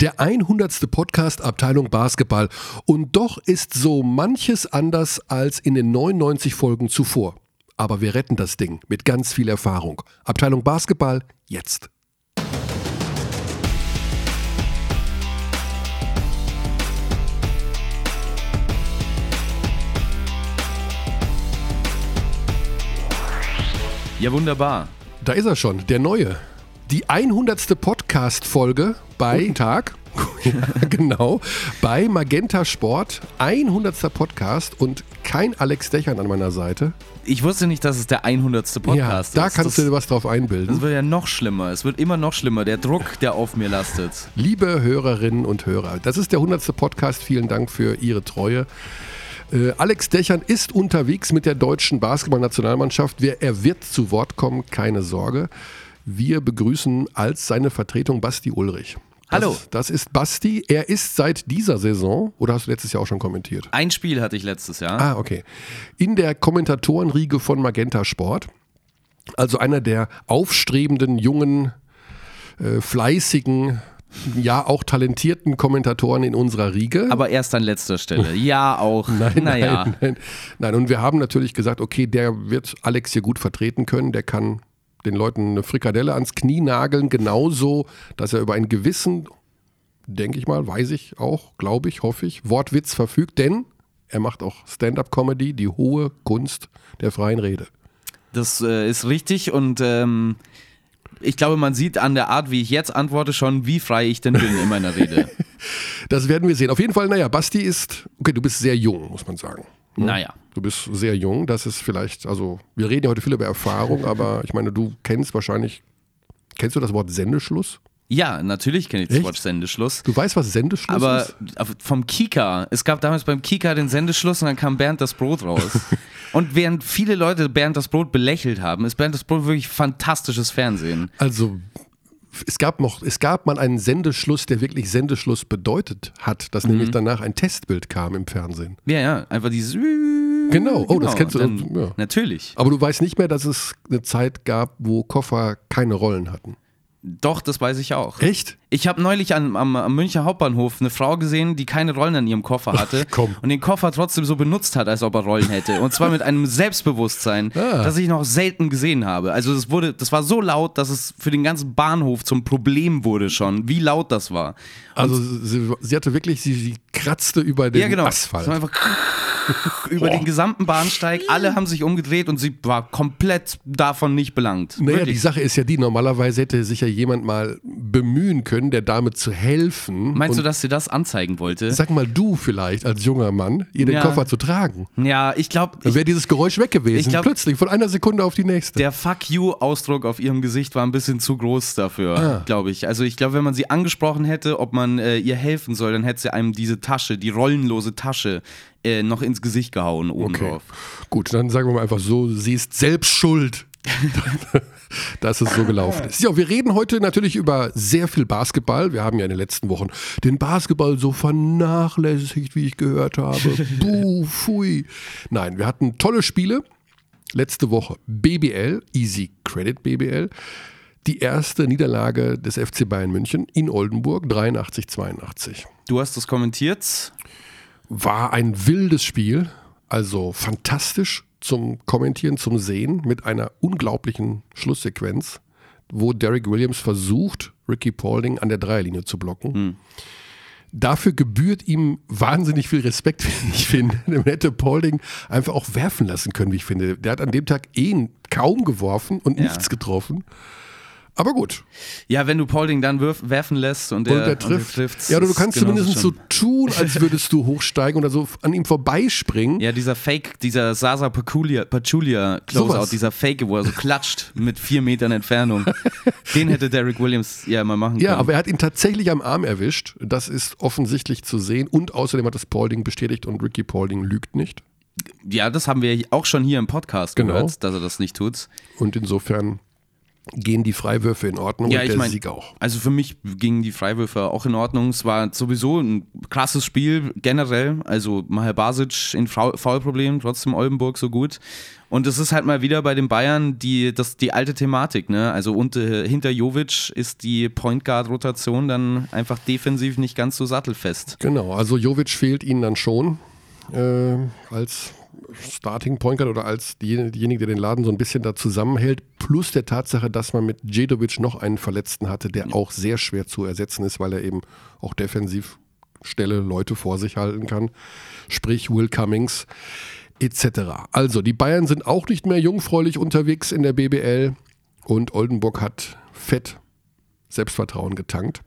Der 100. Podcast Abteilung Basketball. Und doch ist so manches anders als in den 99 Folgen zuvor. Aber wir retten das Ding mit ganz viel Erfahrung. Abteilung Basketball jetzt. Ja, wunderbar. Da ist er schon, der neue. Die 100. Podcast-Folge bei Guten Tag. ja, genau. Bei Magenta Sport. 100. Podcast und kein Alex Dechern an meiner Seite. Ich wusste nicht, dass es der 100. Podcast ja, ist. Da kannst das, du dir was drauf einbilden. Das wird ja noch schlimmer. Es wird immer noch schlimmer. Der Druck, der auf mir lastet. Liebe Hörerinnen und Hörer, das ist der 100. Podcast. Vielen Dank für Ihre Treue. Äh, Alex Dechern ist unterwegs mit der deutschen Basketballnationalmannschaft. Er wird zu Wort kommen, keine Sorge. Wir begrüßen als seine Vertretung Basti Ulrich. Das, Hallo. Das ist Basti. Er ist seit dieser Saison, oder hast du letztes Jahr auch schon kommentiert? Ein Spiel hatte ich letztes Jahr. Ah, okay. In der Kommentatorenriege von Magenta Sport. Also einer der aufstrebenden, jungen, äh, fleißigen ja auch talentierten Kommentatoren in unserer Riege. Aber erst an letzter Stelle. Ja, auch. nein, naja. nein, nein, nein. Und wir haben natürlich gesagt, okay, der wird Alex hier gut vertreten können. Der kann den Leuten eine Frikadelle ans Knie nageln, genauso, dass er über einen gewissen, denke ich mal, weiß ich auch, glaube ich, hoffe ich, Wortwitz verfügt, denn er macht auch Stand-up-Comedy, die hohe Kunst der freien Rede. Das äh, ist richtig und ähm, ich glaube, man sieht an der Art, wie ich jetzt antworte, schon, wie frei ich denn bin in meiner Rede. das werden wir sehen. Auf jeden Fall, naja, Basti ist, okay, du bist sehr jung, muss man sagen. Ne? Naja. Du bist sehr jung, das ist vielleicht, also wir reden ja heute viel über Erfahrung, aber ich meine, du kennst wahrscheinlich, kennst du das Wort Sendeschluss? Ja, natürlich kenne ich das Echt? Wort Sendeschluss. Du weißt, was Sendeschluss aber ist? Aber vom Kika. Es gab damals beim Kika den Sendeschluss und dann kam Bernd das Brot raus. und während viele Leute Bernd das Brot belächelt haben, ist Bernd das Brot wirklich fantastisches Fernsehen. Also es gab noch, es gab mal einen Sendeschluss, der wirklich Sendeschluss bedeutet hat, dass mhm. nämlich danach ein Testbild kam im Fernsehen. Ja, ja, einfach dieses Genau, oh, genau. das kennst du. Dann, ja. Natürlich. Aber du weißt nicht mehr, dass es eine Zeit gab, wo Koffer keine Rollen hatten. Doch, das weiß ich auch. Echt? Ich habe neulich am, am, am, Münchner Hauptbahnhof eine Frau gesehen, die keine Rollen an ihrem Koffer hatte Ach, und den Koffer trotzdem so benutzt hat, als ob er Rollen hätte. Und zwar mit einem Selbstbewusstsein, ah. das ich noch selten gesehen habe. Also das wurde, das war so laut, dass es für den ganzen Bahnhof zum Problem wurde schon, wie laut das war. Und also sie, sie, hatte wirklich, sie, sie kratzte über den ja, genau. Asphalt. War einfach über den gesamten Bahnsteig. Alle haben sich umgedreht und sie war komplett davon nicht belangt. Naja, Wirklich. die Sache ist ja die, normalerweise hätte sich ja jemand mal bemühen können, der Dame zu helfen. Meinst du, dass sie das anzeigen wollte? Sag mal du vielleicht als junger Mann, ihr den ja. Koffer zu tragen. Ja, ich glaube. Dann wäre dieses Geräusch weg gewesen. Glaub, plötzlich, von einer Sekunde auf die nächste. Der Fuck you-Ausdruck auf ihrem Gesicht war ein bisschen zu groß dafür, ah. glaube ich. Also ich glaube, wenn man sie angesprochen hätte, ob man äh, ihr helfen soll, dann hätte sie einem diese Tasche, die rollenlose Tasche, äh, noch ins Gesicht gehauen oben okay. drauf. Gut, dann sagen wir mal einfach so, sie ist selbst schuld. dass es so gelaufen ist. Ja, wir reden heute natürlich über sehr viel Basketball. Wir haben ja in den letzten Wochen den Basketball so vernachlässigt, wie ich gehört habe. Buh, pfui. Nein, wir hatten tolle Spiele. Letzte Woche BBL, Easy Credit BBL. Die erste Niederlage des FC Bayern München in Oldenburg, 83-82. Du hast das kommentiert. War ein wildes Spiel, also fantastisch zum Kommentieren, zum Sehen mit einer unglaublichen Schlusssequenz, wo Derek Williams versucht, Ricky Paulding an der Dreierlinie zu blocken. Hm. Dafür gebührt ihm wahnsinnig viel Respekt, wie ich finde. Man hätte Paulding einfach auch werfen lassen können, wie ich finde. Der hat an dem Tag eh kaum geworfen und ja. nichts getroffen. Aber gut. Ja, wenn du Paulding dann wirf, werfen lässt und, und er, trifft. Und ja, du kannst zumindest so tun, als würdest du hochsteigen oder so an ihm vorbeispringen. Ja, dieser Fake, dieser Sasa Pachulia, Pachulia Closeout, so dieser Fake, wo er so klatscht mit vier Metern Entfernung. Den hätte Derek Williams ja mal machen können. Ja, aber er hat ihn tatsächlich am Arm erwischt. Das ist offensichtlich zu sehen. Und außerdem hat das Paulding bestätigt und Ricky Paulding lügt nicht. Ja, das haben wir auch schon hier im Podcast genau. gehört, dass er das nicht tut. Und insofern gehen die Freiwürfe in Ordnung Ja, und ich der mein- Sieg auch. Also für mich gingen die Freiwürfe auch in Ordnung. Es war sowieso ein krasses Spiel generell. Also Maher Basic in Foul- Foulproblemen, trotzdem Oldenburg so gut. Und es ist halt mal wieder bei den Bayern die, das, die alte Thematik. Ne? Also unter, hinter Jovic ist die Point Guard Rotation dann einfach defensiv nicht ganz so sattelfest. Genau, also Jovic fehlt ihnen dann schon äh, als Starting Point Guard oder als die- diejenige, der den Laden so ein bisschen da zusammenhält, plus der Tatsache, dass man mit Djedovic noch einen Verletzten hatte, der auch sehr schwer zu ersetzen ist, weil er eben auch defensiv Stelle Leute vor sich halten kann, sprich Will Cummings etc. Also die Bayern sind auch nicht mehr jungfräulich unterwegs in der BBL und Oldenburg hat fett Selbstvertrauen getankt.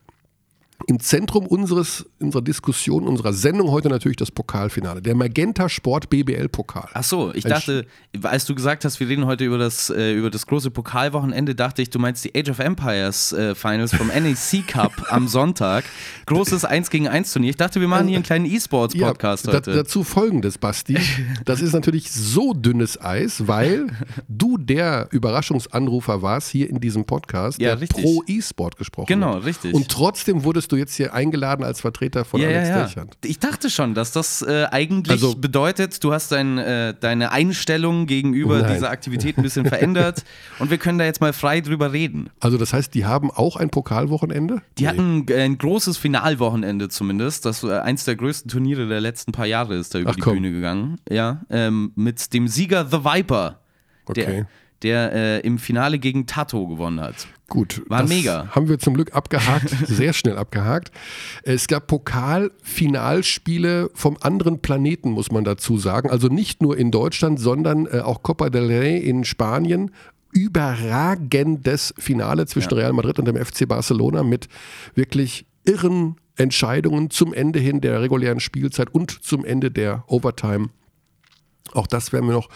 Im Zentrum unseres, unserer Diskussion, unserer Sendung heute natürlich das Pokalfinale, der Magenta Sport BBL Pokal. Ach so, ich Ein dachte, als du gesagt hast, wir reden heute über das, äh, über das große Pokalwochenende, dachte ich, du meinst die Age of Empires äh, Finals vom NEC Cup am Sonntag. Großes 1 gegen 1 Turnier. Ich dachte, wir machen hier einen kleinen E-Sports-Podcast da, heute. dazu folgendes, Basti. Das ist natürlich so dünnes Eis, weil du der Überraschungsanrufer warst hier in diesem Podcast, Ja, der richtig. pro E-Sport gesprochen Genau, hat. richtig. Und trotzdem wurdest du jetzt hier eingeladen als Vertreter von ja, Alex ja, ja. Ich dachte schon, dass das äh, eigentlich Also- bedeutet, du hast dein, äh, deine Einstellung gegenüber Nein. dieser Aktivität ein bisschen verändert und wir können da jetzt mal frei drüber reden. Also das heißt, die haben auch ein Pokalwochenende? Die hatten äh, ein großes Finalwochenende zumindest. Das äh, eins der größten Turniere der letzten paar Jahre ist da über Ach, die komm. Bühne gegangen. Ja, ähm, mit dem Sieger The Viper, der, Okay. der äh, im Finale gegen Tato gewonnen hat. Gut, War mega. haben wir zum Glück abgehakt, sehr schnell abgehakt. Es gab Pokalfinalspiele vom anderen Planeten, muss man dazu sagen. Also nicht nur in Deutschland, sondern äh, auch Copa del Rey in Spanien. Überragendes Finale zwischen Real Madrid und dem FC Barcelona mit wirklich irren Entscheidungen zum Ende hin der regulären Spielzeit und zum Ende der Overtime. Auch das werden wir noch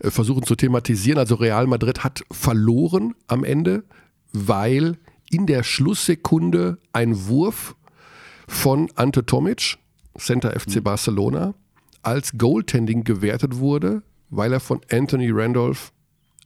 äh, versuchen zu thematisieren. Also Real Madrid hat verloren am Ende, weil in der Schlusssekunde ein Wurf von Ante Tomic, Center FC Barcelona, als Goaltending gewertet wurde, weil er von Anthony Randolph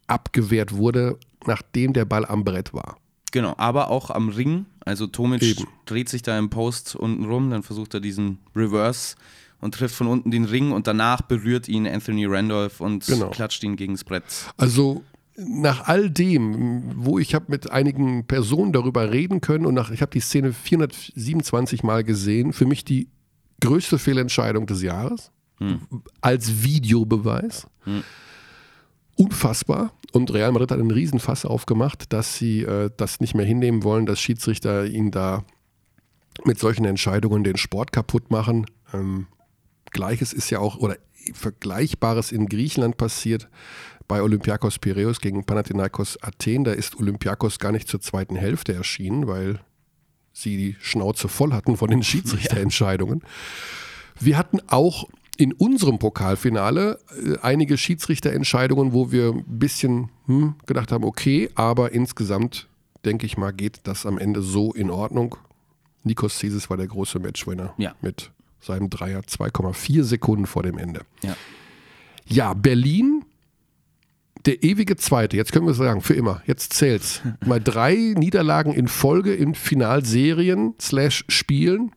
abgewehrt wurde, nachdem der Ball am Brett war. Genau, aber auch am Ring. Also Tomic Eben. dreht sich da im Post unten rum, dann versucht er diesen Reverse und trifft von unten den Ring und danach berührt ihn Anthony Randolph und Genau. klatscht ihn gegens Brett. Also nach all dem, wo ich habe mit einigen Personen darüber reden können und nach, ich habe die Szene 427 Mal gesehen, für mich die größte Fehlentscheidung des Jahres als Videobeweis. Unfassbar. Und Real Madrid hat einen Riesenfass aufgemacht, dass sie äh, das nicht mehr hinnehmen wollen, dass Schiedsrichter ihnen da mit solchen Entscheidungen den Sport kaputt machen. Ähm, Gleiches ist ja auch, oder Vergleichbares in Griechenland passiert bei Olympiakos Piräus gegen Panathinaikos Athen. Da ist Olympiakos gar nicht zur zweiten Hälfte erschienen, weil sie die Schnauze voll hatten von den Schiedsrichterentscheidungen. Wir hatten auch in unserem Pokalfinale äh, einige Schiedsrichterentscheidungen, wo wir ein bisschen hm, gedacht haben, okay, aber insgesamt, denke ich mal, geht das am Ende so in Ordnung. Nikos Zisis war der große Matchwinner Ja. mit seinem Dreier 2,4 Sekunden vor dem Ende. Ja. Ja, Berlin, der ewige Zweite, jetzt können wir sagen, für immer, jetzt zählt's. Mal drei Niederlagen in Folge in Finalserien slash Spielen.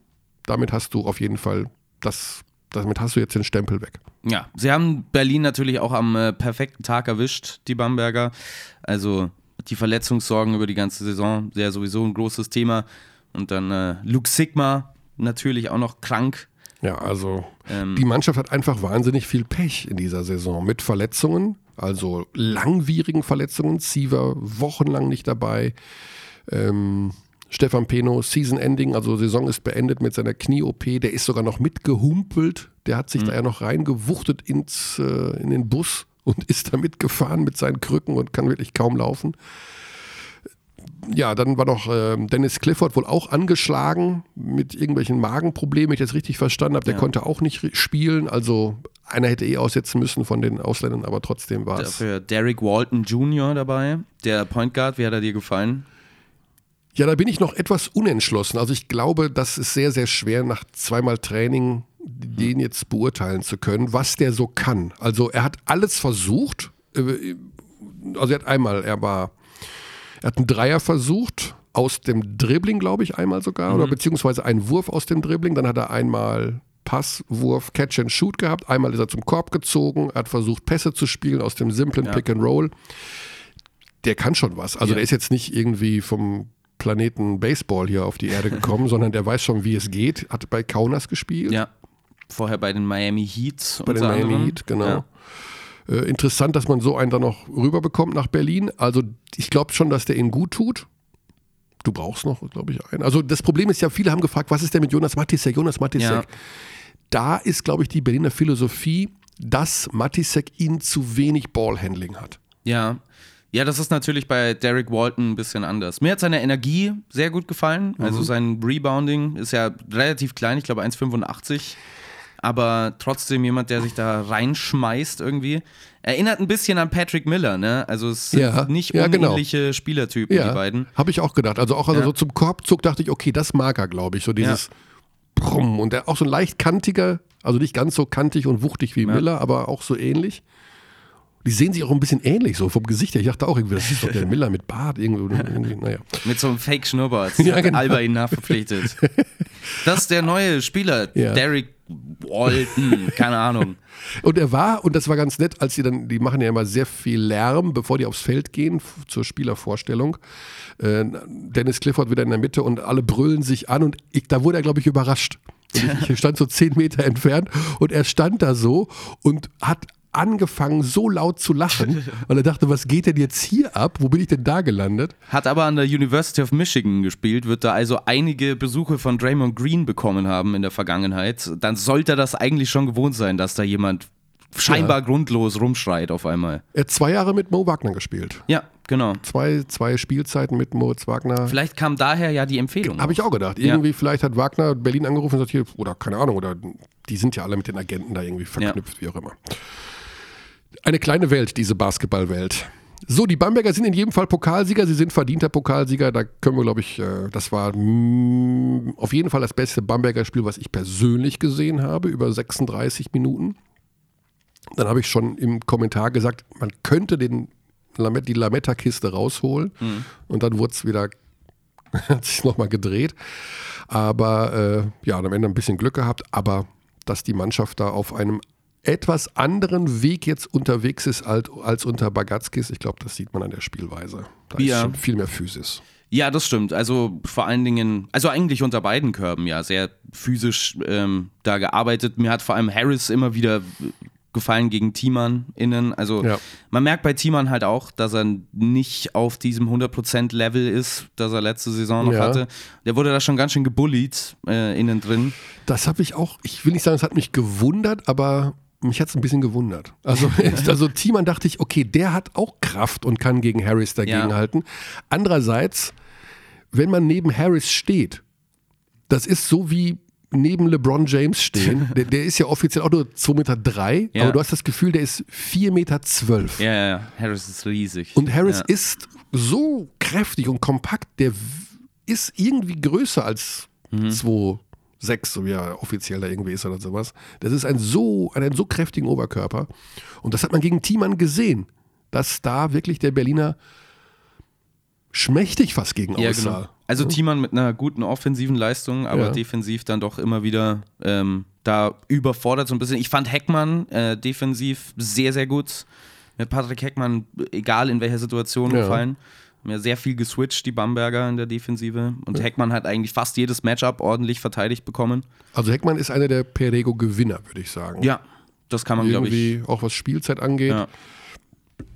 Damit hast du auf jeden Fall das, damit hast du jetzt den Stempel weg. Ja, sie haben Berlin natürlich auch am äh, perfekten Tag erwischt, die Bamberger. Also die Verletzungssorgen über die ganze Saison, sehr sowieso ein großes Thema. Und dann äh, Luke Sigma, natürlich auch noch krank. Ja, also Ähm, die Mannschaft hat einfach wahnsinnig viel Pech in dieser Saison mit Verletzungen, also langwierigen Verletzungen. Siever wochenlang nicht dabei. Ähm, Stefan Peno, Season Ending, also Saison ist beendet mit seiner Knie-OP. Der ist sogar noch mitgehumpelt. Der hat sich da ja noch reingewuchtet ins, äh, in den Bus und ist da mitgefahren mit seinen Krücken und kann wirklich kaum laufen. Ja, dann war noch ähm, Dennis Clifford wohl auch angeschlagen mit irgendwelchen Magenproblemen, wenn ich das richtig verstanden habe. Der Ja. konnte auch nicht spielen. Also einer hätte eh aussetzen müssen von den Ausländern, aber trotzdem war es. Dafür Derek Walton Jr. dabei, der Point Guard. Wie hat er dir gefallen? Ja, da bin ich noch etwas unentschlossen. Also ich glaube, das ist sehr, sehr schwer, nach zweimal Training den jetzt beurteilen zu können, was der so kann. Also er hat alles versucht. Äh, Also er hat einmal, er war Er hat einen Dreier versucht, aus dem Dribbling, glaube ich, einmal sogar, mhm. oder beziehungsweise einen Wurf aus dem Dribbling. Dann hat er einmal Pass, Wurf, Catch and Shoot gehabt. Einmal ist er zum Korb gezogen, hat versucht, Pässe zu spielen aus dem simplen ja. Pick and Roll. Der kann schon was. Also ja. der ist jetzt nicht irgendwie vom Planeten Baseball hier auf die Erde gekommen, sondern der weiß schon, wie es geht. Hat bei Kaunas gespielt. Ja. Vorher bei den Miami Heats. Bei den Miami anderen. Heat, genau. Ja. Äh, interessant, dass man so einen dann noch rüberbekommt nach Berlin. Also ich glaube schon, dass der ihn gut tut. Du brauchst noch, glaube ich, einen. Also das Problem ist ja, viele haben gefragt, was ist denn mit Jonas Matisek? Jonas Matisek. Ja. Da ist, glaube ich, die Berliner Philosophie, dass Matisek ihn zu wenig Ballhandling hat. Ja, ja, das ist natürlich bei Derek Walton ein bisschen anders. Mir hat seine Energie sehr gut gefallen. Also mhm. sein Rebounding ist ja relativ klein, ich glaube 1,85 aber trotzdem jemand, der sich da reinschmeißt irgendwie. Erinnert ein bisschen an Patrick Miller, ne? Also es sind ja, nicht ja, unähnliche genau. Spielertypen, ja, die beiden. Habe ich auch gedacht. Also auch also ja. so zum Korbzug dachte ich, okay, das mag er, glaube ich. So dieses Brumm. Und der auch so ein leicht kantiger, also nicht ganz so kantig und wuchtig wie Miller, aber auch so ähnlich. Die sehen sich auch ein bisschen ähnlich, so vom Gesicht her. Ich dachte auch irgendwie, das ist doch der Miller mit Bart. Irgendwie, irgendwie naja. Mit so einem Fake-Schnurrbart. Ja, genau. Alba ihn nachverpflichtet. das ist der neue Spieler, ja. Derek Walton, keine Ahnung. Und er war, und das war ganz nett, als sie dann, die machen ja immer sehr viel Lärm, bevor die aufs Feld gehen, zur Spielervorstellung. Äh, Dennis Clifford wieder in der Mitte und alle brüllen sich an und ich, da wurde er, glaube ich, überrascht. Ich stand so zehn Meter entfernt und er stand da so und hat angefangen, so laut zu lachen, weil er dachte, was geht denn jetzt hier ab? Wo bin ich denn da gelandet? Hat aber an der University of Michigan gespielt, wird da also einige Besuche von Draymond Green bekommen haben in der Vergangenheit. Dann sollte das eigentlich schon gewohnt sein, dass da jemand scheinbar ja. grundlos rumschreit auf einmal. Er hat zwei Jahre mit Mo Wagner gespielt. Ja, genau. Zwei, zwei Spielzeiten mit Moritz Wagner. Vielleicht kam daher ja die Empfehlung. Habe ich auch gedacht. Irgendwie, ja. vielleicht hat Wagner Berlin angerufen und sagt hier, oder keine Ahnung, oder die sind ja alle mit den Agenten da irgendwie verknüpft, ja. wie auch immer. Eine kleine Welt, diese Basketballwelt. So, die Bamberger sind in jedem Fall Pokalsieger. Sie sind verdienter Pokalsieger. Da können wir, glaube ich, äh, das war mm, auf jeden Fall das beste Bamberger Spiel, was ich persönlich gesehen habe, über 36 Minuten. Dann habe ich schon im Kommentar gesagt, man könnte den, die Lametta-Kiste rausholen. Mhm. Und dann wurde es wieder, hat sich nochmal gedreht. Aber äh, ja, am Ende ein bisschen Glück gehabt. Aber dass die Mannschaft da auf einem etwas anderen Weg jetzt unterwegs ist als, als unter Bagatskis. Ich glaube, das sieht man an der Spielweise. Da ja. ist schon viel mehr Physis. Ja, das stimmt. Also vor allen Dingen, also eigentlich unter beiden Körben ja, sehr physisch ähm, da gearbeitet. Mir hat vor allem Harris immer wieder gefallen gegen Thiemann innen. Also ja. man merkt bei Thiemann halt auch, dass er nicht auf diesem 100% Level ist, das er letzte Saison noch ja. hatte. Der wurde da schon ganz schön gebullied äh, innen drin. Das habe ich auch, ich will nicht sagen, es hat mich gewundert, aber mich hat es ein bisschen gewundert. Also, also Thiemann dachte ich, okay, der hat auch Kraft und kann gegen Harris dagegenhalten. Ja. Andererseits, wenn man neben Harris steht, das ist so wie neben LeBron James stehen. Der, der ist ja offiziell auch nur 2,3 Meter, drei, ja. aber du hast das Gefühl, der ist 4,12 Meter. Zwölf. Ja, ja, Harris ist riesig. Und Harris ja. ist so kräftig und kompakt, der ist irgendwie größer als mhm. 2, sechs, so wie er offiziell da irgendwie ist oder sowas. Das ist ein so, einen so kräftigen Oberkörper. Und das hat man gegen Thiemann gesehen, dass da wirklich der Berliner schmächtig fast gegen ja, aussah. Genau. Also ja. Thiemann mit einer guten offensiven Leistung, aber ja. defensiv dann doch immer wieder ähm, da überfordert so ein bisschen. Ich fand Heckmann äh, defensiv sehr, sehr gut. Mit Patrick Heckmann, egal in welcher Situation gefallen. Haben ja sehr viel geswitcht, die Bamberger in der Defensive. Und ja. Heckmann hat eigentlich fast jedes Matchup ordentlich verteidigt bekommen. Also Heckmann ist einer der Perego-Gewinner, würde ich sagen. Ja, das kann man, glaube ich. Auch was Spielzeit angeht. Ja.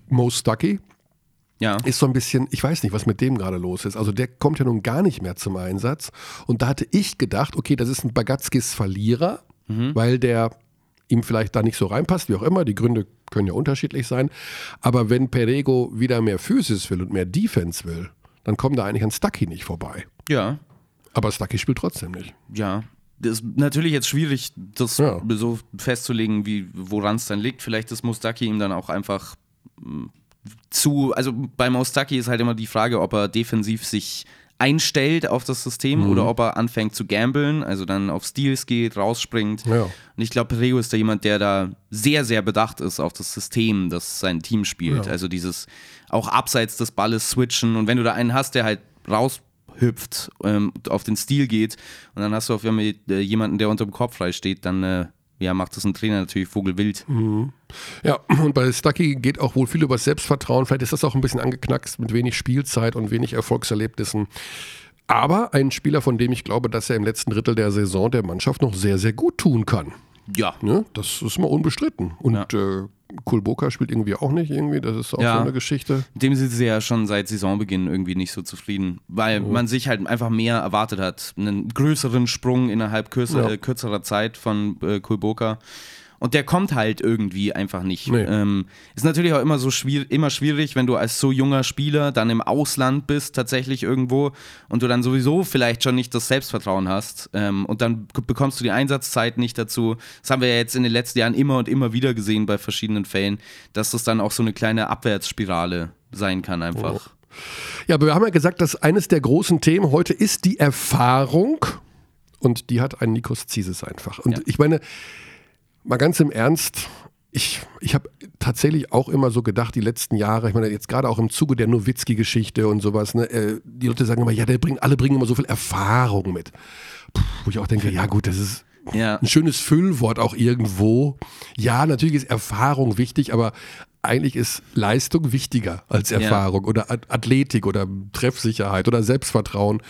Mo Stucky ja. ist so ein bisschen, ich weiß nicht, was mit dem gerade los ist. Also der kommt ja nun gar nicht mehr zum Einsatz. Und da hatte ich gedacht, okay, das ist ein Bagatskis Verlierer, mhm. weil der ihm vielleicht da nicht so reinpasst, wie auch immer. Die Gründe können ja unterschiedlich sein. Aber wenn Perego wieder mehr Physis will und mehr Defense will, dann kommt da eigentlich an Stucky nicht vorbei. Ja. Aber Stucky spielt trotzdem nicht. Ja. Das ist natürlich jetzt schwierig, das ja. so festzulegen, wie woran es dann liegt. Vielleicht ist Mustaki ihm dann auch einfach hm, zu. Also bei Mustaki ist halt immer die Frage, ob er defensiv sich einstellt auf das System mhm. oder ob er anfängt zu gambeln, also dann auf Steals geht, rausspringt. Ja. Und ich glaube, Perego ist da jemand, der da sehr, sehr bedacht ist auf das System, das sein Team spielt. Ja. Also dieses auch abseits des Balles switchen und wenn du da einen hast, der halt raushüpft, ähm, auf den Stil geht und dann hast du auf einmal äh, jemanden, der unter dem Kopf frei steht, dann äh, ja, macht das ein Trainer natürlich vogelwild. Mhm. Ja, und bei Stucky geht auch wohl viel über Selbstvertrauen. Vielleicht ist das auch ein bisschen angeknackst mit wenig Spielzeit und wenig Erfolgserlebnissen. Aber ein Spieler, von dem ich glaube, dass er im letzten Drittel der Saison der Mannschaft noch sehr, sehr gut tun kann. Ja. Ne? Das ist mal unbestritten. Und ja. äh, Kulboka spielt irgendwie auch nicht irgendwie. Das ist auch ja. so eine Geschichte. Dem sind sie ja schon seit Saisonbeginn irgendwie nicht so zufrieden, weil oh. man sich halt einfach mehr erwartet hat. Einen größeren Sprung innerhalb kürzer, ja. äh, kürzerer Zeit von äh, Kulboka. Und der kommt halt irgendwie einfach nicht. Nee. Ähm, ist natürlich auch immer so schwierig, immer schwierig, wenn du als so junger Spieler dann im Ausland bist, tatsächlich irgendwo, und du dann sowieso vielleicht schon nicht das Selbstvertrauen hast. Ähm, und dann bekommst du die Einsatzzeit nicht dazu. Das haben wir ja jetzt in den letzten Jahren immer und immer wieder gesehen bei verschiedenen Fällen, dass das dann auch so eine kleine Abwärtsspirale sein kann, einfach. Oh. Ja, aber wir haben ja gesagt, dass eines der großen Themen heute ist die Erfahrung. Und die hat ein Nikos Zises einfach. Und ja. ich meine, Mal ganz im Ernst, ich, ich habe tatsächlich auch immer so gedacht, die letzten Jahre, ich meine, jetzt gerade auch im Zuge der Nowitzki-Geschichte und sowas, ne, äh, die Leute sagen immer, ja, der bringt, alle bringen immer so viel Erfahrung mit. Puh, wo ich auch denke, ja gut, das ist ja. ein schönes Füllwort auch irgendwo. Ja, natürlich ist Erfahrung wichtig, aber eigentlich ist Leistung wichtiger als Erfahrung ja. oder Athletik oder Treffsicherheit oder Selbstvertrauen.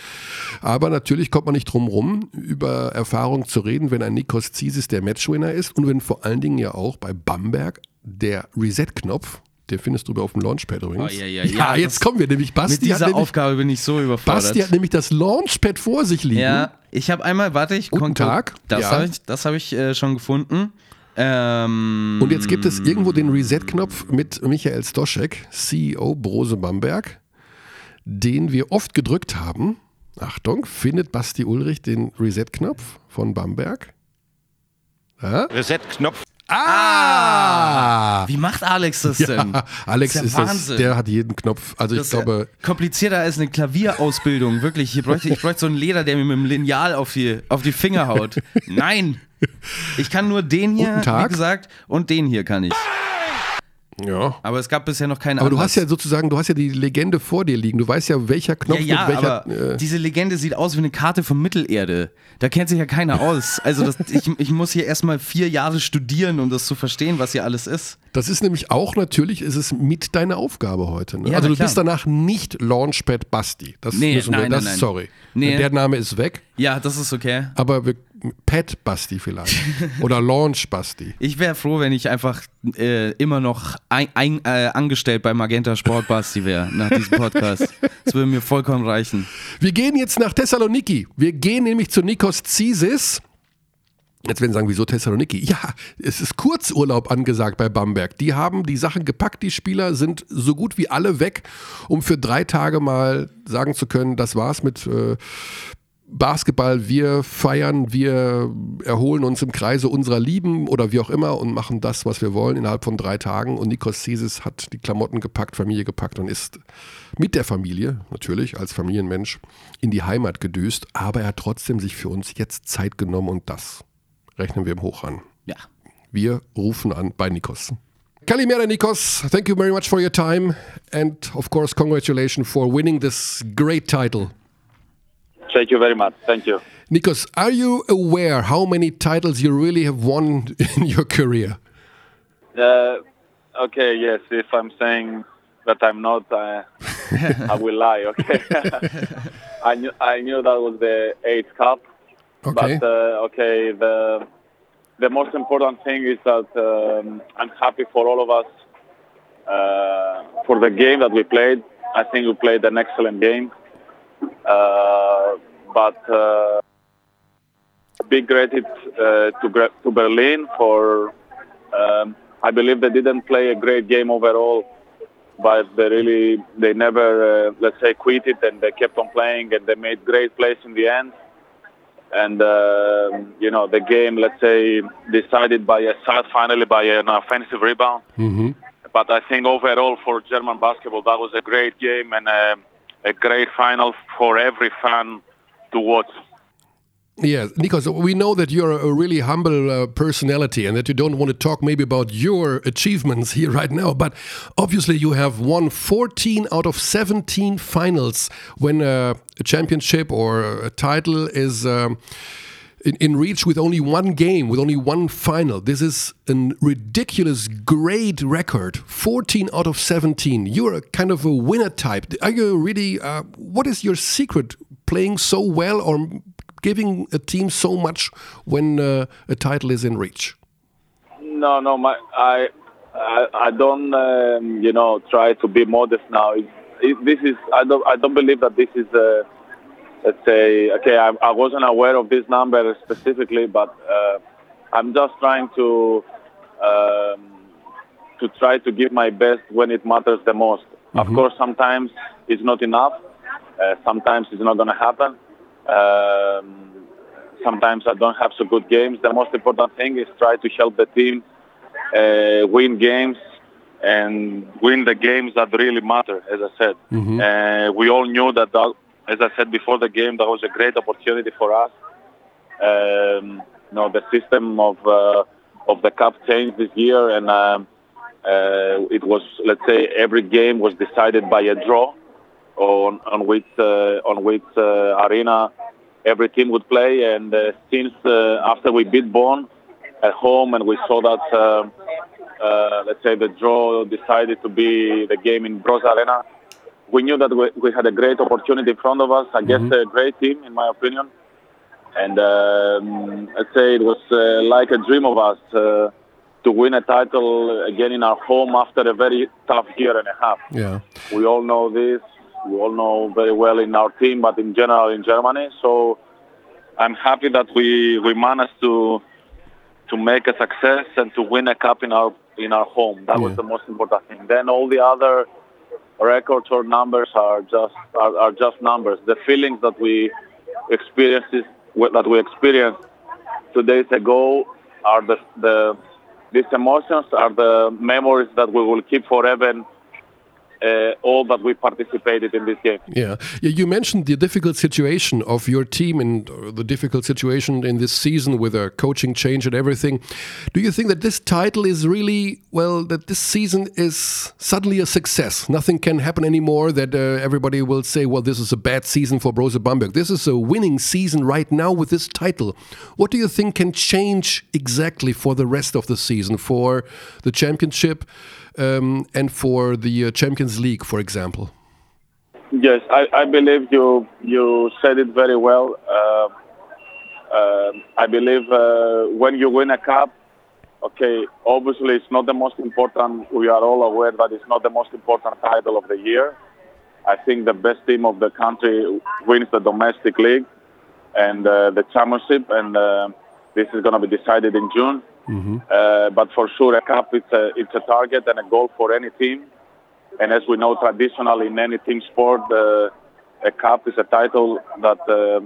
Aber natürlich kommt man nicht drum rum, über Erfahrung zu reden, wenn ein Nikos Zisis der Matchwinner ist und wenn vor allen Dingen ja auch bei Bamberg der Reset-Knopf den findest du auf dem Launchpad übrigens. Oh, ja, ja, ja, ja, jetzt kommen wir nämlich. Basti mit dieser nämlich, Aufgabe bin ich so überfordert. Basti hat nämlich das Launchpad vor sich liegen. Ja, ich habe einmal, warte, ich Guten Tag. Das ja. habe ich, hab ich äh, schon gefunden. Ähm, Und jetzt gibt es irgendwo den Reset-Knopf mit Michael Stoschek, CEO Brose Bamberg, den wir oft gedrückt haben. Achtung, findet Basti Ulrich den Reset-Knopf von Bamberg? Ja? Reset-Knopf. Ah! Wie macht Alex das denn? Ja, Alex das ist, ja ist das, der hat jeden Knopf. Also das ich glaube. komplizierter als eine Klavierausbildung, wirklich. Ich bräuchte, ich bräuchte so einen Leder, der mir mit dem Lineal auf die, auf die Finger haut. Nein! Ich kann nur den hier, wie gesagt, und den hier kann ich. Ja. Aber es gab bisher noch keine Aber Anlass. du hast ja sozusagen, du hast ja die Legende vor dir liegen. Du weißt ja, welcher Knopf ja, ja, mit welcher. Aber äh diese Legende sieht aus wie eine Karte von Mittelerde. Da kennt sich ja keiner aus. Also das, ich, ich muss hier erstmal vier Jahre studieren, um das zu verstehen, was hier alles ist. Das ist nämlich auch natürlich, ist es mit deiner Aufgabe heute. Ne? Ja, also du klar. bist danach nicht Launchpad Basti. Das nee, müssen wir, nein, das, nein, nein. sorry. Nee. Der Name ist weg. Ja, das ist okay. Aber wir Pet Basti vielleicht. Oder Launch Basti. Ich wäre froh, wenn ich einfach äh, immer noch ein, ein, äh, angestellt bei Magenta Sport Basti wäre nach diesem Podcast. Das würde mir vollkommen reichen. Wir gehen jetzt nach Thessaloniki. Wir gehen nämlich zu Nikos Zisis. Jetzt werden Sie sagen, wieso Thessaloniki? Ja, es ist Kurzurlaub angesagt bei Bamberg. Die haben die Sachen gepackt, die Spieler sind so gut wie alle weg, um für drei Tage mal sagen zu können, das war's mit äh, Basketball, wir feiern, wir erholen uns im Kreise unserer Lieben oder wie auch immer und machen das, was wir wollen innerhalb von drei Tagen. Und Nikos Cesis hat die Klamotten gepackt, Familie gepackt und ist mit der Familie, natürlich als Familienmensch, in die Heimat gedüst. Aber er hat trotzdem sich für uns jetzt Zeit genommen und das rechnen wir ihm hoch an. Ja. Wir rufen an bei Nikos. Kalimera Nikos, thank you very much for your time and of course congratulations for winning this great title. Thank you very much. Thank you. Nikos, are you aware how many titles you really have won in your career? Uh, okay, yes. If I'm saying that I'm not, uh, I will lie. Okay. I knew I knew that was the eighth cup. Okay. But uh, okay, the the most important thing is that um, I'm happy for all of us uh, for the game that we played. I think we played an excellent game. Uh, but uh, big credit uh, to to Berlin for. Um, I believe they didn't play a great game overall, but they really they never uh, let's say quit it and they kept on playing and they made great plays in the end. And uh, you know the game, let's say, decided by a side finally by an offensive rebound. Mm-hmm. But I think overall for German basketball, that was a great game and. Uh, a great final for every fan to watch. Yes, Nikos, we know that you're a really humble uh, personality and that you don't want to talk maybe about your achievements here right now, but obviously you have won 14 out of 17 finals when uh, a championship or a title is. Um, in, in, reach with only one game, with only one final. This is a ridiculous, great record. 14 out of 17. You're a kind of a winner type. Are you really, uh, what is your secret playing so well or giving a team so much when uh, a title is in reach? No, no, my, I, I, I don't, um, you know, try to be modest now. It, it, this is, I don't, I don't believe that this is, uh, let's say, okay, I, I, wasn't aware of this number specifically, but uh, I'm just trying to, um, to try to give my best when it matters the most. Mm-hmm. Of course, sometimes it's not enough. Uh, sometimes it's not going to happen. Um, sometimes I don't have so good games. The most important thing is try to help the team uh, win games and win the games that really matter. As I said, mm-hmm. uh, we all knew that, that. As I said before the game, that was a great opportunity for us. Um, you know, the system of uh, of the cup changed this year, and um, uh, it was, let's say, every game was decided by a draw on on which uh, on which uh, arena every team would play. And uh, since after we beat Bonn at home and we saw that let's say the draw decided to be the game in Brose Arena, we knew that we, we, had a great opportunity in front of us against mm-hmm. a great team, in my opinion. And um, I'd say it was uh, like a dream of us uh, to win a title again in our home after a very tough year and a half. Yeah, we all know this we all know very well in our team, but in general in Germany. So I'm happy that we, we managed to to make a success and to win a cup in our in our home. That yeah. was the most important thing. Then all the other records or numbers are just are, are just numbers. The feelings that we experienced that we experienced two days ago are the the these emotions are the memories that we will keep forever uh, all that we participated in this game. Yeah. you mentioned the difficult situation of your team and uh, the difficult situation in this season with a coaching change and everything. Do you think that this title is really well? That this season is suddenly a success. Nothing can happen anymore. That uh, everybody will say, "Well, this is a bad season for Brose Bamberg." This is a winning season right now with this title. What do you think can change exactly for the rest of the season for the championship? Um, and for the uh, Champions League, for example? Yes, I, I, believe you you said it very well. Uh, uh, I believe uh, when you win a cup, okay, obviously it's not the most important. We are all aware that it's not the most important title of the year. I think the best team of the country wins the domestic league and uh, the championship, and uh, this is going to be decided in June. Mm-hmm. Uh, but for sure, a cup it's a it's a target and a goal for any team. And as we know, traditionally in any team sport, uh, a cup is a title that uh,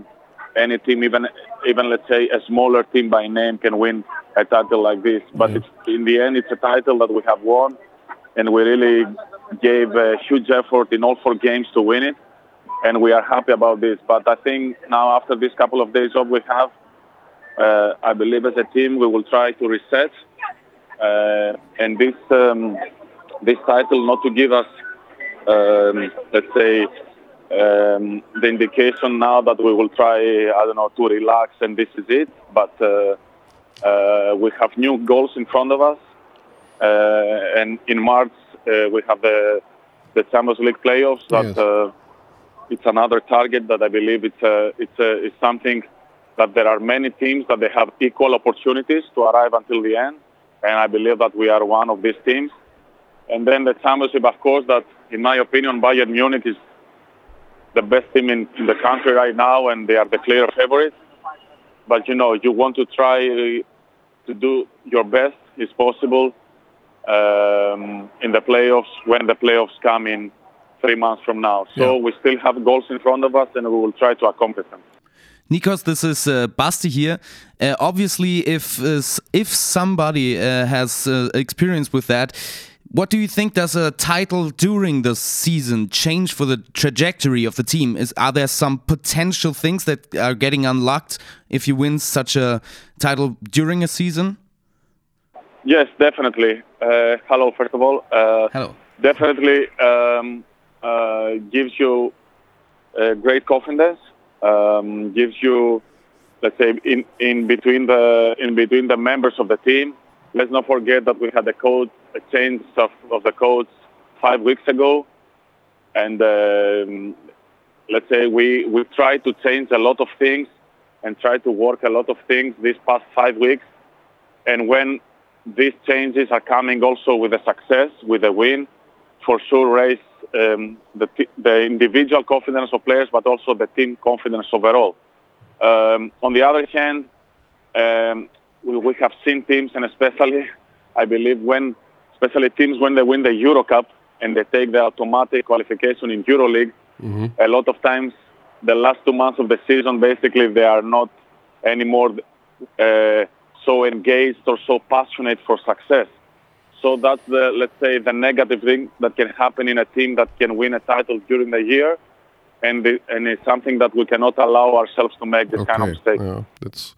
any team, even even let's say a smaller team by name, can win a title like this. But it's, in the end, it's a title that we have won, and we really gave a huge effort in all four games to win it, and we are happy about this. But I think now, after this couple of days off we have, uh, I believe as a team we will try to reset uh, and this um, this title not to give us um, let's say um, the indication now that we will try I don't know to relax and this is it but uh, uh we have new goals in front of us uh, and in March uh, we have the the Champions League playoffs that yes. it's another target that I believe it's it's it's something that there are many teams that they have equal opportunities to arrive until the end, and I believe that we are one of these teams. And then the championship, of course, that in my opinion, Bayern Munich is the best team in, in the country right now, and they are the clear favorites. But you know, you want to try to do your best, is possible, um, in the playoffs when the playoffs come in three months from now. So yeah. we still have goals in front of us, and we will try to accomplish them. Nikos, this is uh, Basti here. Uh, obviously, if uh, if somebody uh, has uh, experience with that, what do you think does a title during the season change for the trajectory of the team? Is are there some potential things that are getting unlocked if you win such a title during a season? Yes, definitely. Uh, hello, first of all. Uh, hello. Definitely um, uh, gives you great confidence. Um, gives you, let's say, in, in between the in between the members of the team. Let's not forget that we had a code a change of, of the codes five weeks ago, and um, let's say we we tried to change a lot of things and try to work a lot of things these past five weeks. And when these changes are coming also with a success, with a win, for sure raise um, the, the individual confidence of players, but also the team confidence overall. Um, on the other hand, um, we, we, have seen teams, and especially, I believe, when especially teams when they win the Euro Cup and they take the automatic qualification in EuroLeague, mm-hmm. a lot of times the last two months of the season, basically, they are not anymore uh, so engaged or so passionate for success. So that's the, let's say, the negative thing that can happen in a team that can win a title during the year. And, the, and it's something that we cannot allow ourselves to make this okay. kind of mistake. Yeah, that's.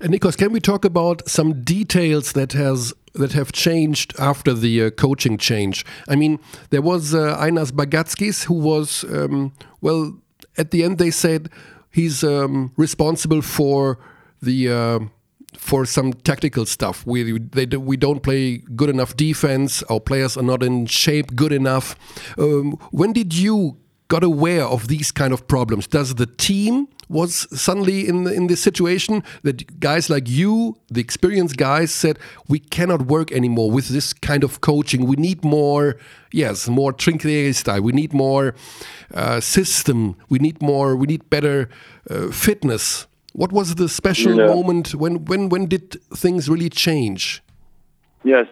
And Nikos, can we talk about some details that has that have changed after the uh, coaching change? I mean, there was uh, Ainas Bagatskis who was um, well at the end they said he's um, responsible for the uh, for some tactical stuff. We they we don't play good enough defense. Our players are not in shape good enough. Um, when did you got aware of these kind of problems? Does the team was suddenly in in this situation that guys like you, the experienced guys, said we cannot work anymore with this kind of coaching. We need more, yes, more Trinquieri style. We need more uh, system. We need more. We need better uh, fitness. What was the special yeah. moment when when when did things really change? Yes,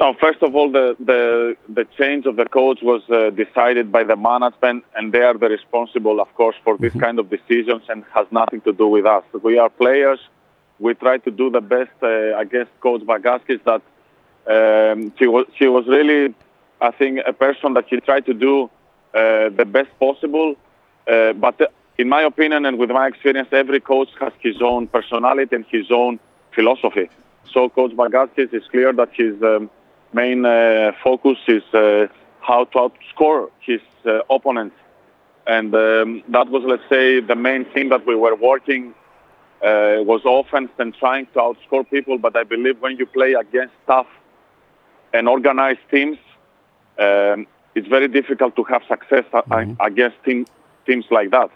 no, first of all, the, the, the change of the coach was uh, decided by the management, and they are the responsible, of course, for this mm-hmm. kind of decisions and has nothing to do with us. We are players. We try to do the best uh, against Coach Bagaskis that um, she, was, she was really, I think, a person that she tried to do uh, the best possible. Uh, but in my opinion and with my experience, every coach has his own personality and his own philosophy. So Coach Bagaskis is clear that his Um, main uh, focus is uh, how to outscore his uh, opponents. And um, that was, let's say, the main thing that we were working uh, was offense and trying to outscore people. But I believe when you play against tough and organized teams, um, it's very difficult to have success mm-hmm. against team, teams like that.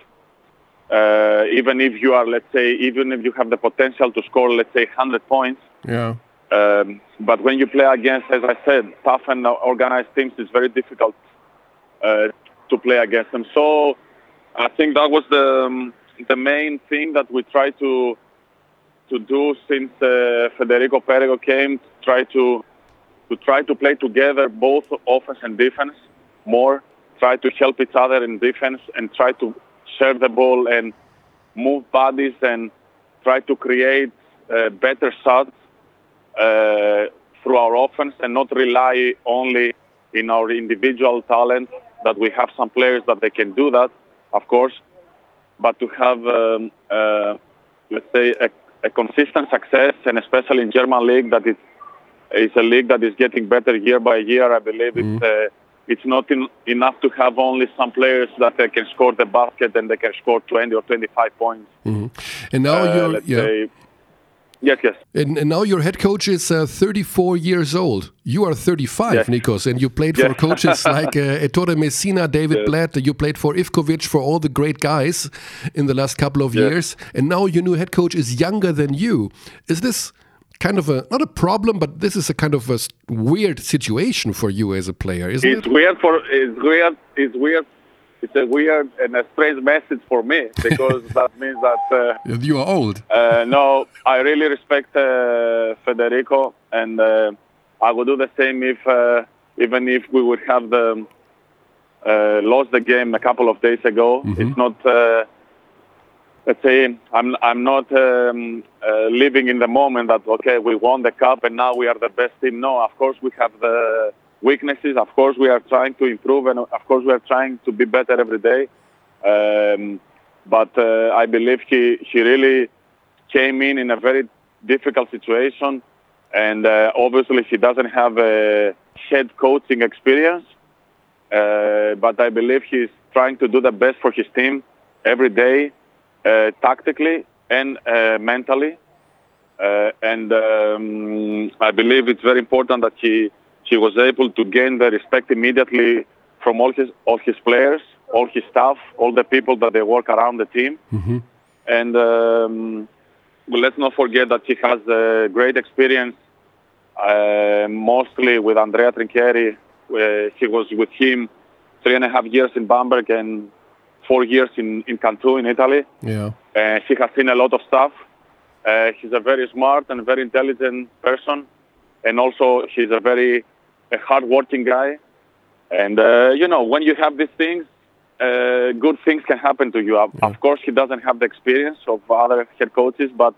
Uh, even if you are, let's say, even if you have the potential to score, let's say, 100 points, yeah. Um, but when you play against, as I said, tough and organized teams, it's very difficult uh, to play against them. So I think that was the um, the main thing that we try to to do since uh, Federico Perego came. Try to to try to play together, both offense and defense, more. Try to help each other in defense and try to share the ball and move bodies and try to create uh, better shots uh, through our offense and not rely only in our individual talent. That we have some players that they can do that, of course, but to have, um, uh, let's say, a, a, consistent success, and especially in German league, that it is a league that is getting better year by year. I believe mm-hmm. it's. It's not in, enough to have only some players that they can score the basket and they can score 20 or 25 points. Mm-hmm. And now uh, you're, yeah. Say, Yes, yes. And, and, now your head coach is uh, 34 years old. You are 35, yes. Nikos, and you played yes. for coaches like uh, Ettore Messina, David yes. Blatt. You played for Ivkovic, for all the great guys in the last couple of years. And now your new head coach is younger than you. Is this kind of a not a problem, but this is a kind of a weird situation for you as a player, isn't it's it? It's weird for it's weird. It's weird it's a weird and a strange message for me because that means that uh, you are old. Uh, no, I really respect uh, Federico, and uh, I would do the same if uh, even if we would have the uh, lost the game a couple of days ago. Mm-hmm. It's not. Let's say I'm I'm not um, living in the moment that okay we won the cup and now we are the best team. No, of course we have the weaknesses. Of course, we are trying to improve, and of course, we are trying to be better every day. Um, but uh, I believe he he really came in in a very difficult situation, and uh, obviously he doesn't have a head coaching experience. Uh, but I believe he's trying to do the best for his team every day, uh, tactically and uh, mentally. Uh, and um, I believe it's very important that he he was able to gain the respect immediately from all his all his players, all his staff, all the people that they work around the team. Mm-hmm. And um, let's not forget that he has a great experience, uh, mostly with Andrea Trinchieri. Uh, he was with him three and a half years in Bamberg and four years in, in Cantu in Italy. Yeah. Uh, he has seen a lot of stuff. Uh, he's a very smart and very intelligent person, and also he's a very a hardworking guy. And uh, you know, when you have these things, uh, good things can happen to you. Yeah. Of course, he doesn't have the experience of other head coaches, but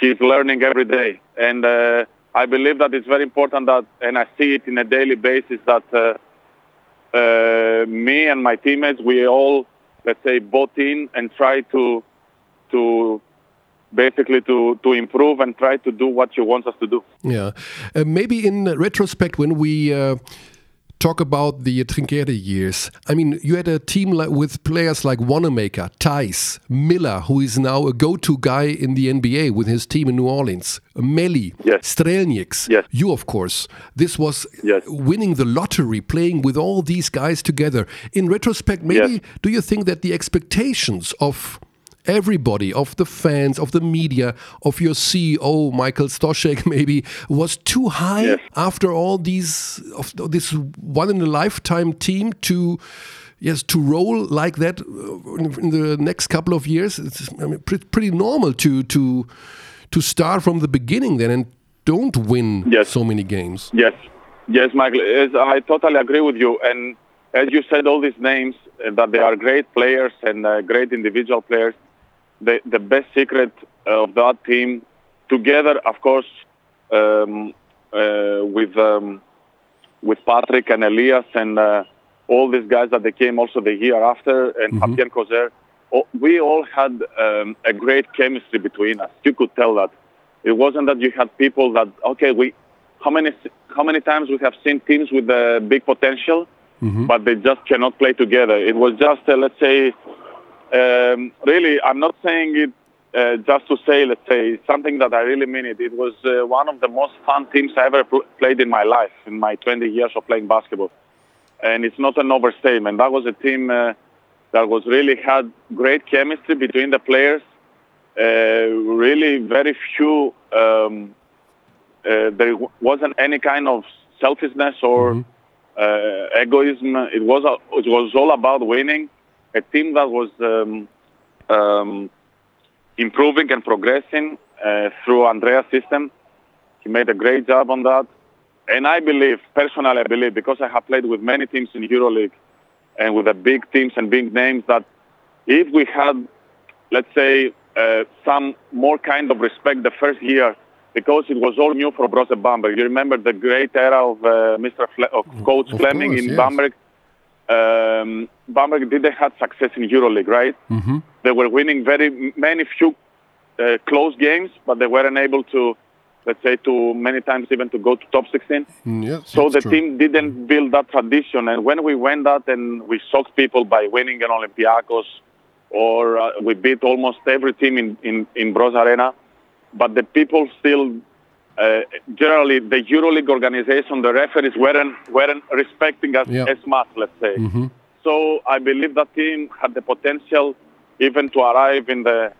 he's learning every day. And uh, I believe that it's very important that, and I see it in a daily basis that uh, me and my teammates, we all, let's say, bought in and try to to basically to to improve and try to do what he wants us to do. Yeah, uh, maybe in retrospect, when we. Uh, talk about the Trinquere years. I mean, you had a team like, with players like Wanamaker, Tice, Miller, who is now a go-to guy in the NBA with his team in New Orleans, Melli, yes. Strelnieks, yes. you, of course. This was yes. winning the lottery, playing with all these guys together. In retrospect, maybe Yes. do you think that the expectations of everybody, of the fans, of the media, of your CEO, Michael Stoshek, maybe, was too high Yes. after all these of this one in a lifetime team to yes to roll like that uh, in the next couple of years. It's I mean, pretty, pretty normal to to to start from the beginning then and don't win Yes. so many games. Yes, yes, Michael. Yes, I totally agree with you. And as you said, all these names uh, that they are great players and uh, great individual players. The the best secret of that team, together, of course, um, uh, with um, with Patrick and Elias and uh, all these guys that they came also the year after and Fabien Coser. Oh, we all had um, a great chemistry between us. You could tell that. It wasn't that you had people that okay, we how many how many times we have seen teams with a big potential, but they just cannot play together. It was just uh, let's say, um, really, I'm not saying it uh, just to say, let's say something that I really mean it. It was uh, one of the most fun teams I ever pl- played in my life in my 20 years of playing basketball, and it's not an overstatement. That was a team uh, that was really had great chemistry between the players. Uh, really, very few. Um, uh, there w- wasn't any kind of selfishness or uh, egoism. It was a, it was all about winning. A team that was um, um, improving and progressing uh, through Andrea's system. He made a great job on that. And I believe, personally, I believe, because I have played with many teams in EuroLeague and with the big teams and big names, that if we had, let's say, uh, some more kind of respect the first year, because it was all new for Brose Bamberg. You remember the great era of uh, Mr. Fle- of Coach Of Fleming course, in yes. Bamberg. Um, Bamberg didn't have success in EuroLeague, right? Mm-hmm. They were winning very many few uh, close games, but they weren't able to, let's say, to many times even to go to top 16. Yes, So the true. team didn't build that tradition. And when we went out and we shocked people by winning an Olympiacos, or uh, we beat almost every team in, in, in Bros Arena, but the people still, uh, generally, the EuroLeague organization, the referees weren't, weren't respecting us as much, let's say. Mhm. So I believe that team had the potential even to arrive in the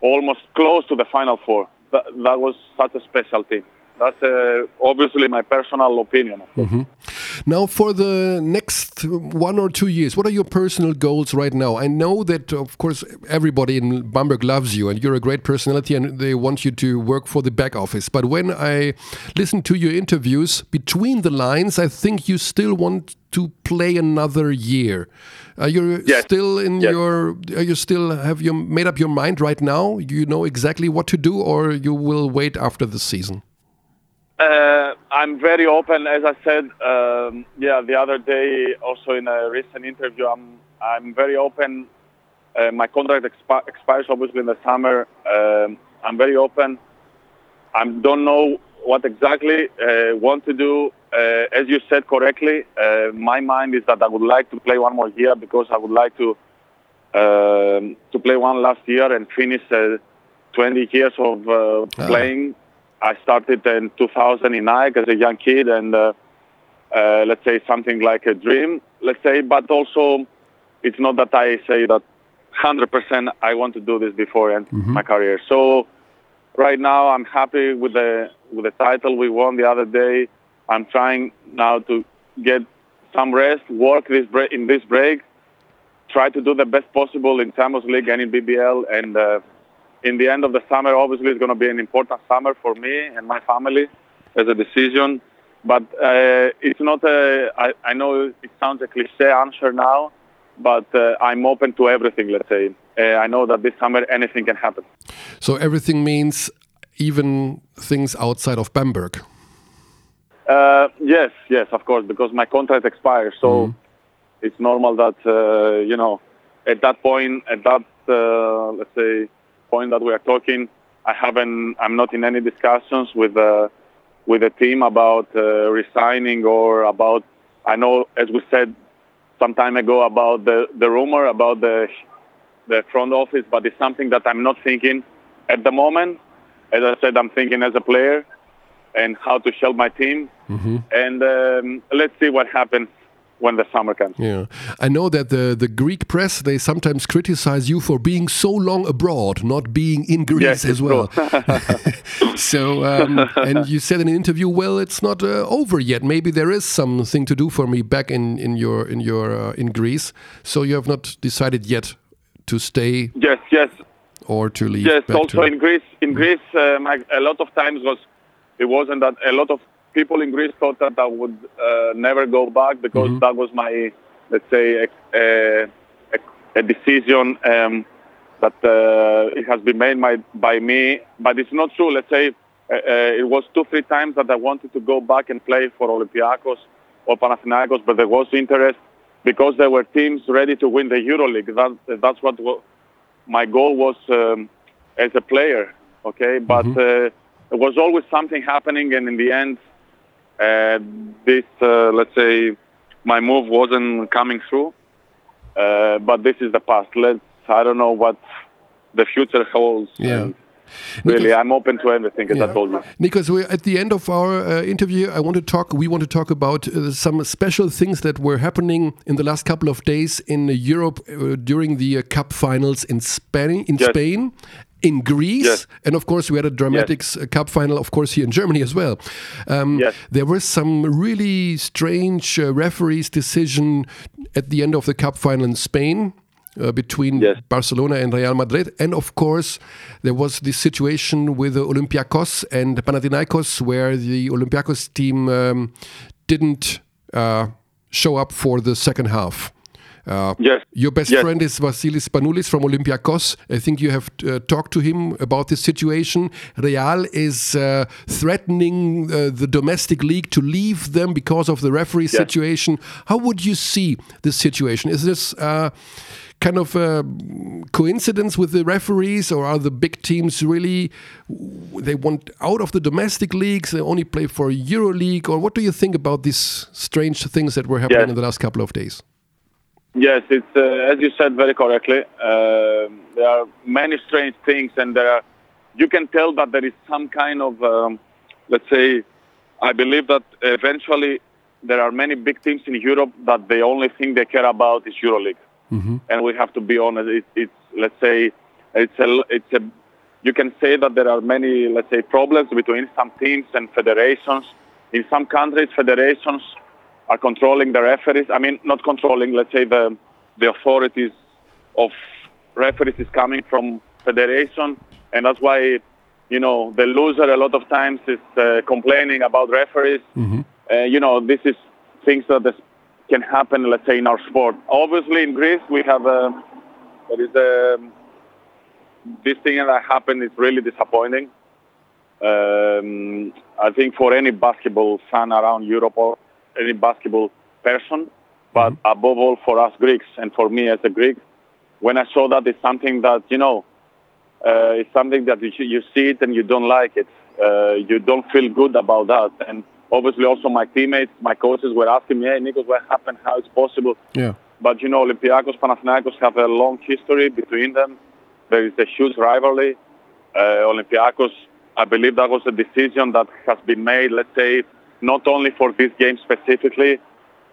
almost close to the final four. That, that was such a special team. That's uh, obviously my personal opinion. course. Now, for the next one or two years, what are your personal goals right now? I know that, of course, everybody in Bamberg loves you and you're a great personality and they want you to work for the back office. But when I listen to your interviews, between the lines, I think you still want to play another year. Are you Yes. still in Yes. your? Are you still have you made up your mind right now? You know exactly what to do, or you will wait after the season? Uh, I'm very open, as I said. Um, yeah, the other day, also in a recent interview, I'm I'm very open. Uh, my contract expi- expires obviously in the summer. Um, I'm very open. I don't know what exactly uh, want to do. Uh, as you said correctly, uh, my mind is that I would like to play one more year because I would like to um, to play one last year and finish uh, 20 years of uh, playing. I started in 2009 as a young kid, and uh, uh, let's say something like a dream. Let's say, but also it's not that I say that 100% I want to do this before end Mm-hmm. my career. So right now I'm happy with the with the title we won the other day. I'm trying now to get some rest, work this break, in this break, try to do the best possible in Champions League and in BBL. And uh, in the end of the summer, obviously, it's going to be an important summer for me and my family as a decision. But uh, it's not a. I, I know it sounds a cliche answer now, but uh, I'm open to everything. Let's say uh, I know that this summer anything can happen. So everything means even things outside of Bamberg. Uh, yes, yes, of course, because my contract expires, so it's normal that uh, you know at that point, at that uh, let's say point that we are talking, I haven't, I'm not in any discussions with the with the team about uh, resigning or about. I know, as we said some time ago, about the the rumor about the the front office, but it's something that I'm not thinking at the moment. As I said, I'm thinking as a player and how to help my team. And um, let's see what happens when the summer comes. Yeah, I know that the the Greek press they sometimes criticize you for being so long abroad, not being in Greece Yes, as well. so, um, and you said in an interview, well, it's not uh, over yet. Maybe there is something to do for me back in in your in your uh, in Greece. So you have not decided yet to stay Yes, yes, or to leave. yes. Also in Greece, in Greece, um, I, a lot of times was it wasn't that a lot of people in Greece thought that I would uh, never go back because that was my let's say a, a, a decision um, that uh, it has been made my, by me, but it's not true. Let's say uh, uh, it was two three times that I wanted to go back and play for Olympiacos or Panathinaikos, but there was interest because there were teams ready to win the EuroLeague. That, that's what my goal was um, as a player. Okay, but uh, there was always something happening, and in the end, uh, this uh, let's say my move wasn't coming through. Uh, but this is the past. Let's. I don't know what the future holds. Yeah. Really, I'm open to everything, as I told you. Nikos, we're at the end of our uh, interview. I want to talk. We want to talk about uh, some special things that were happening in the last couple of days in Europe uh, during the uh, Cup finals in Spain. In Yes. Spain. In Greece, Yes. and of course, we had a dramatic uh, cup final, of course, here in Germany as well. Um, Yes. There was some really strange uh, referees' decision at the end of the cup final in Spain uh, between Yes. Barcelona and Real Madrid. And of course, there was this situation with the Olympiacos and Panathinaikos where the Olympiacos team um, didn't uh, show up for the second half. Uh, Yes. Your best Yes. friend is Vasilis Panoulis from Olympiacos. I think you have uh, talked to him about this situation. Real is uh, threatening uh, the domestic league to leave them because of the referee situation. How would you see this situation? Is this uh, kind of a coincidence with the referees, or are the big teams really they want out of the domestic leagues? They only play for EuroLeague, or what do you think about these strange things that were happening Yes. in the last couple of days? Yes, it's uh, as you said very correctly. Um there are many strange things, and there are. You can tell that there is some kind of, um, let's say, I believe that eventually there are many big teams in Europe that the only thing they care about is EuroLeague, and we have to be honest. It, it's let's say, it's a, it's a. You can say that there are many, let's say, problems between some teams and federations. In some countries, federations are controlling the referees. I mean, not controlling. Let's say the the authorities of referees is coming from federation, and that's why you know the loser a lot of times is uh, complaining about referees. Uh, you know, this is things that this can happen. Let's say in our sport. Obviously, in Greece we have a there is a this thing that happened is really disappointing. um, I think for any basketball fan around Europe or any basketball person, but Mm-hmm. above all for us Greeks and for me as a Greek, when I saw that it's something that you know, uh, it's something that you, you see it and you don't like it. Uh, you don't feel good about that. And obviously, also my teammates, my coaches were asking me, "Hey, Nikos, what happened? How it's possible?" Yeah. But you know, Olympiacos, Panathinaikos have a long history between them. There is a huge rivalry. Uh, Olympiacos, I believe that was a decision that has been made, let's say, not only for this game specifically,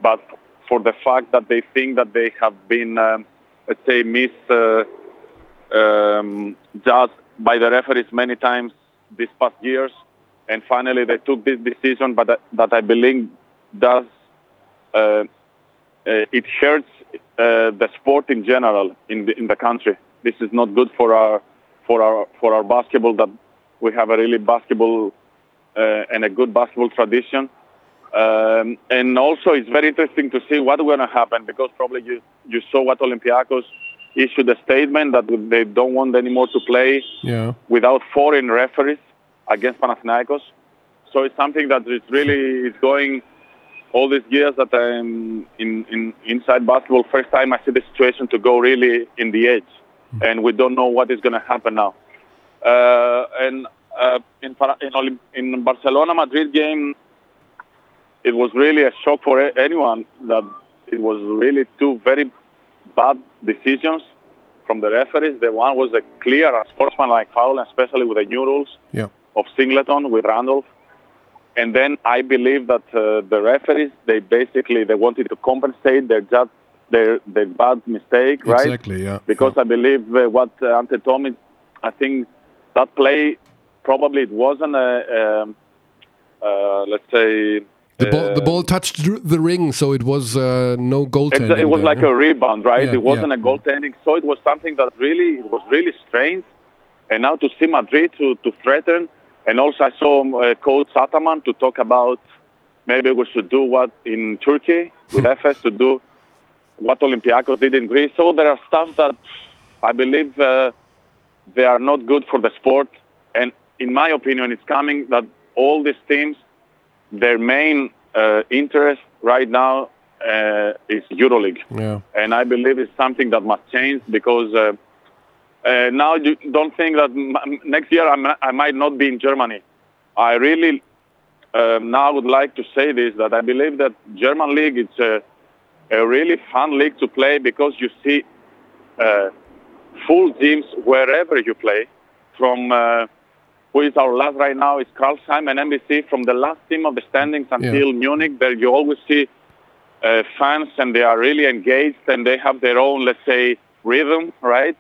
but for the fact that they think that they have been, um, let's say, mis uh, um, by the referees many times these past years. And finally, they took this decision, but that, that I believe does uh, uh, it hurts uh, the sport in general in the, in the country. This is not good for our for our for our basketball. That we have a really basketball and a good basketball tradition. Um, and also, it's very interesting to see what's going to happen because probably you, you saw what Olympiacos issued a statement that they don't want anymore to play Yeah. without foreign referees against Panathinaikos. So it's something that is really is going all these years that I'm in, in inside basketball. First time I see the situation to go really in the edge, and we don't know what is going to happen now. Uh, and uh, in in, Olymp- in Barcelona Madrid game, it was really a shock for anyone that it was really two very bad decisions from the referees. The one was a clear sportsmanlike foul, especially with the new rules Yeah. of Singleton with Randolph. And then I believe that uh, the referees they basically they wanted to compensate their just their their bad mistake, right? Exactly. Yeah. Because I believe uh, what uh, Ante me, I think that play probably it wasn't a um, uh, let's say The ball, the uh, ball touched the ring, so it was uh, no goaltending. it was there, like yeah? a rebound, right? Yeah, it wasn't yeah. a goaltending, so it was something that really it was really strange. And now to see Madrid to, to threaten, and also I saw uh, coach Ataman to talk about maybe we should do what in Turkey with FS to do what Olympiacos did in Greece. So there are stuff that I believe uh, they are not good for the sport. And in my opinion, it's coming that all these teams, their main uh, interest right now uh, is EuroLeague Yeah. and I believe it's something that must change because uh, uh, now you don't think that m- next year I'm, I might not be in Germany. I really uh, now would like to say this that I believe that German league is a, a really fun league to play because you see uh, full teams wherever you play. From uh, who is our last right now is Karlsheim and NBC. From the last team of the standings until Munich, there you always see uh, fans and they are really engaged and they have their own, let's say, rhythm, right?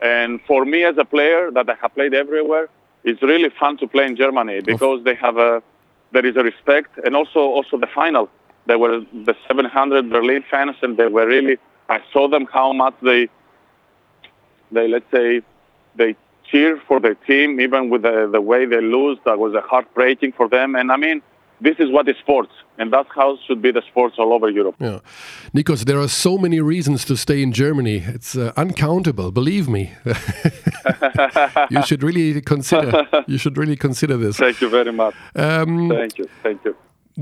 And for me as a player that I have played everywhere, it's really fun to play in Germany because they have a, there is a respect and also also the final. There were the 700 Berlin fans and they were really, I saw them how much they, they let's say, they cheer for their team even with the, the way they lose. That was a heartbreaking for them. And I mean, this is what is sports, and that's how it should be the sports all over Europe. Yeah. Nikos, there are so many reasons to stay in Germany. It's uh, uncountable, believe me. you should really consider you should really consider this. Thank you very much. Um, Thank you. Thank you.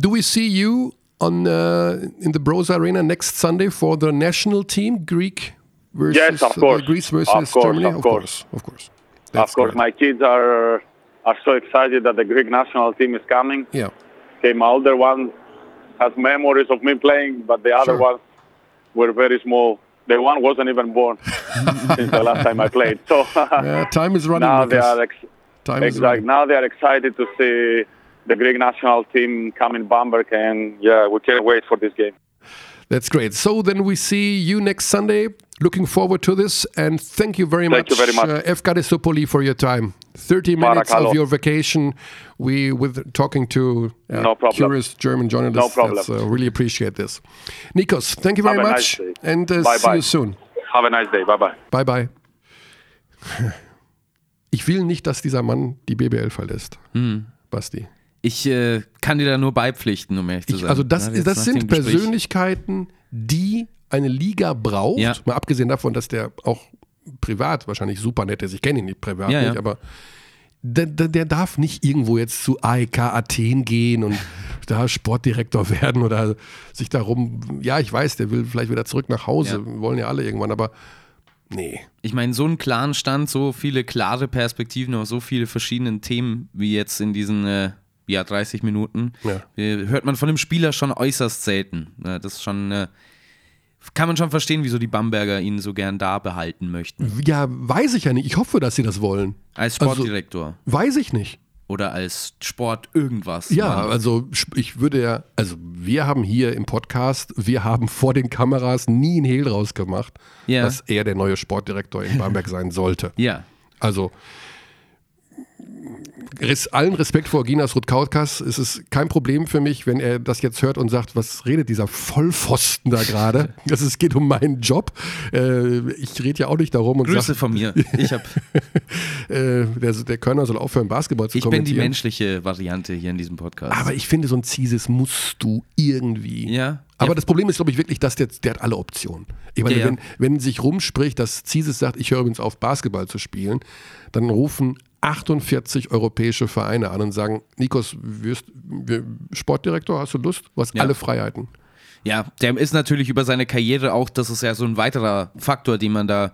do we see you on uh, in the Bros Arena next Sunday for the national team Greek versus Yes, of uh, course. Greece versus Of course, Germany? of course. Of course. Of course, great. my kids are are so excited that the Greek national team is coming. Yeah. Okay, my older one has memories of me playing, but the other Sure. ones were very small. The one wasn't even born since the last time I played. So Yeah, time is running. now they are ex- time is exactly running. now they are excited to see the Greek national team come in Bamberg, and yeah, we can't wait for this game. That's great. So then we see you next Sunday. Looking forward to this, and thank you very Thank much, you very much. Uh, F. Garisopoli, for your time. Thirty minutes of your vacation. We with talking to uh, No problem. curious German journalists. No problem. That's, uh, really appreciate this. Nikos, thank you very Have a much, nice day. and uh, Bye see bye. you soon. Have a nice day. Bye bye. Bye bye. Ich will nicht, dass dieser Mann die BBL verlässt, Hm. Basti. Ich äh, kann dir da nur beipflichten, um ehrlich zu Ich, sein. also das, Ja, das sind. Persönlichkeiten, die eine Liga braucht. Ja. Mal abgesehen davon, dass der auch privat wahrscheinlich super nett ist. Ich kenne ihn nicht privat Ja, nicht, aber der, der, der darf nicht irgendwo jetzt zu AEK Athen gehen und da Sportdirektor werden oder sich darum, ja, ich weiß, der will vielleicht wieder zurück nach Hause, Ja. wollen ja alle irgendwann, aber nee. Ich meine, so einen klaren Stand, so viele klare Perspektiven auf so viele verschiedene Themen wie jetzt in diesen äh, ja, 30 Minuten, Ja. äh, hört man von dem Spieler schon äußerst selten. Das ist schon, äh, kann man schon verstehen, wieso die Bamberger ihn so gern da behalten möchten. Ja, weiß ich ja nicht. Ich hoffe, dass sie das wollen. Als Also- Sportdirektor Weiß ich nicht. oder als Sport irgendwas. Ja, Mann. also ich würde ja, also wir haben hier im Podcast, wir haben vor den Kameras nie einen Hehl draus gemacht, Ja. dass er der neue Sportdirektor in Bamberg sein sollte. ja. Also allen Respekt vor Ginas Rutkaukas. Es ist kein Problem für mich, wenn er das jetzt hört und sagt, was redet dieser Vollpfosten da gerade? Es geht um meinen Job. Äh, ich rede ja auch nicht darum und Grüße sage, von mir. Ich, hab, äh, der, der Körner soll aufhören, Basketball zu ich bin die menschliche Variante hier in diesem Podcast. Aber ich finde, so ein Zisis musst du irgendwie. ja. Aber ja, das Problem ist, glaube ich, wirklich, dass der, der hat alle Optionen. Ich meine, Ja, ja. Wenn, wenn sich rumspricht, dass Zieses sagt, ich höre übrigens auf, Basketball zu spielen, dann rufen 48 europäische Vereine an und sagen, Nikos, wirst, wir, Sportdirektor, hast du Lust? Du hast Ja. alle Freiheiten. Ja, der ist natürlich über seine Karriere auch, das ist ja so ein weiterer Faktor, den man da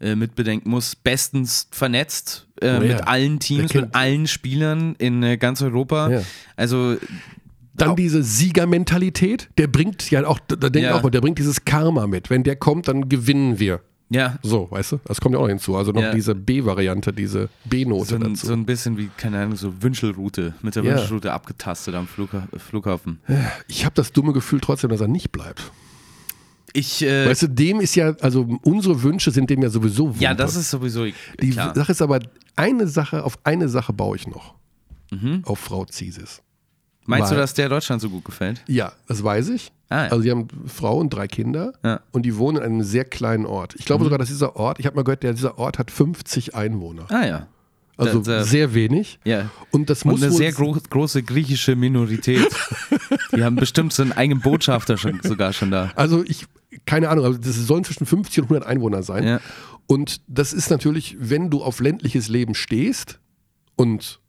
äh, mit bedenken muss, bestens vernetzt äh, Oh ja. mit allen Teams, mit allen Spielern in äh, ganz Europa. Ja. Also Dann diese Siegermentalität, der bringt ja auch, da denkt Ja. auch mal, der bringt dieses Karma mit. Wenn der kommt, dann gewinnen wir. Ja, So, weißt du? Das kommt ja auch noch hinzu. Also noch Ja. diese B-Variante, diese B-Note so ein, dazu. so ein bisschen wie, keine Ahnung, so Wünschelroute, mit der Ja. Wünschelroute abgetastet am Flugha Flughafen. ich habe das dumme Gefühl trotzdem, dass er nicht bleibt. Ich, äh, Weißt du, dem ist ja, also unsere Wünsche sind dem ja sowieso Wumpe. ja, das ist sowieso Die klar. Sache ist aber, eine Sache, auf eine Sache baue ich noch. Mhm. Auf Frau Ziesis. Meinst du, dass der Deutschland so gut gefällt? Ja, das weiß ich. Ah, ja. Also sie haben Frau und drei Kinder Ja. Mhm. und die wohnen in einem sehr kleinen Ort. Ich glaube sogar, dass dieser Ort, ich habe mal gehört, der, dieser Ort hat 50 Einwohner. Ah ja. Also Da- da- sehr wenig. Ja. Und das Und muss eine wohl- sehr gro große griechische Minorität. Die haben bestimmt so einen eigenen Botschafter schon, sogar schon da. Also ich, keine Ahnung, also das sollen zwischen 50 und 100 Einwohner sein. Ja. Und das ist natürlich, wenn du auf ländliches Leben stehst und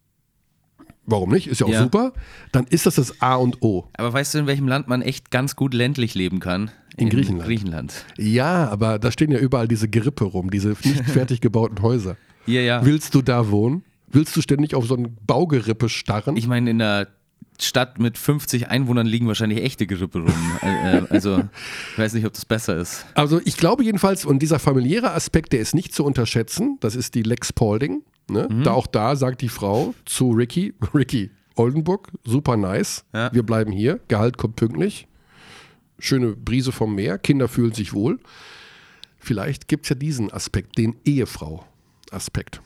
warum nicht, ist ja auch Ja. super, dann ist das das A und O. Aber weißt du, in welchem Land man echt ganz gut ländlich leben kann? In Griechenland. Griechenland. Ja, aber da stehen ja überall diese Gerippe rum, diese nicht fertig gebauten Häuser. Ja, ja. Willst du da wohnen? Willst du ständig auf so ein Baugerippe starren? Ich meine, in einer Stadt mit 50 Einwohnern liegen wahrscheinlich echte Gerippe rum. Äh, äh, also, ich weiß nicht, ob das besser ist. also ich glaube jedenfalls, und dieser familiäre Aspekt, der ist nicht zu unterschätzen, das ist die Lex Paulding. Ne? Mhm. Da auch da sagt die Frau zu Ricky, Ricky Oldenburg, super nice, Ja. wir bleiben hier, Gehalt kommt pünktlich, schöne Brise vom Meer, Kinder fühlen sich wohl. Vielleicht gibt es ja diesen Aspekt, den Ehefrau-Aspekt.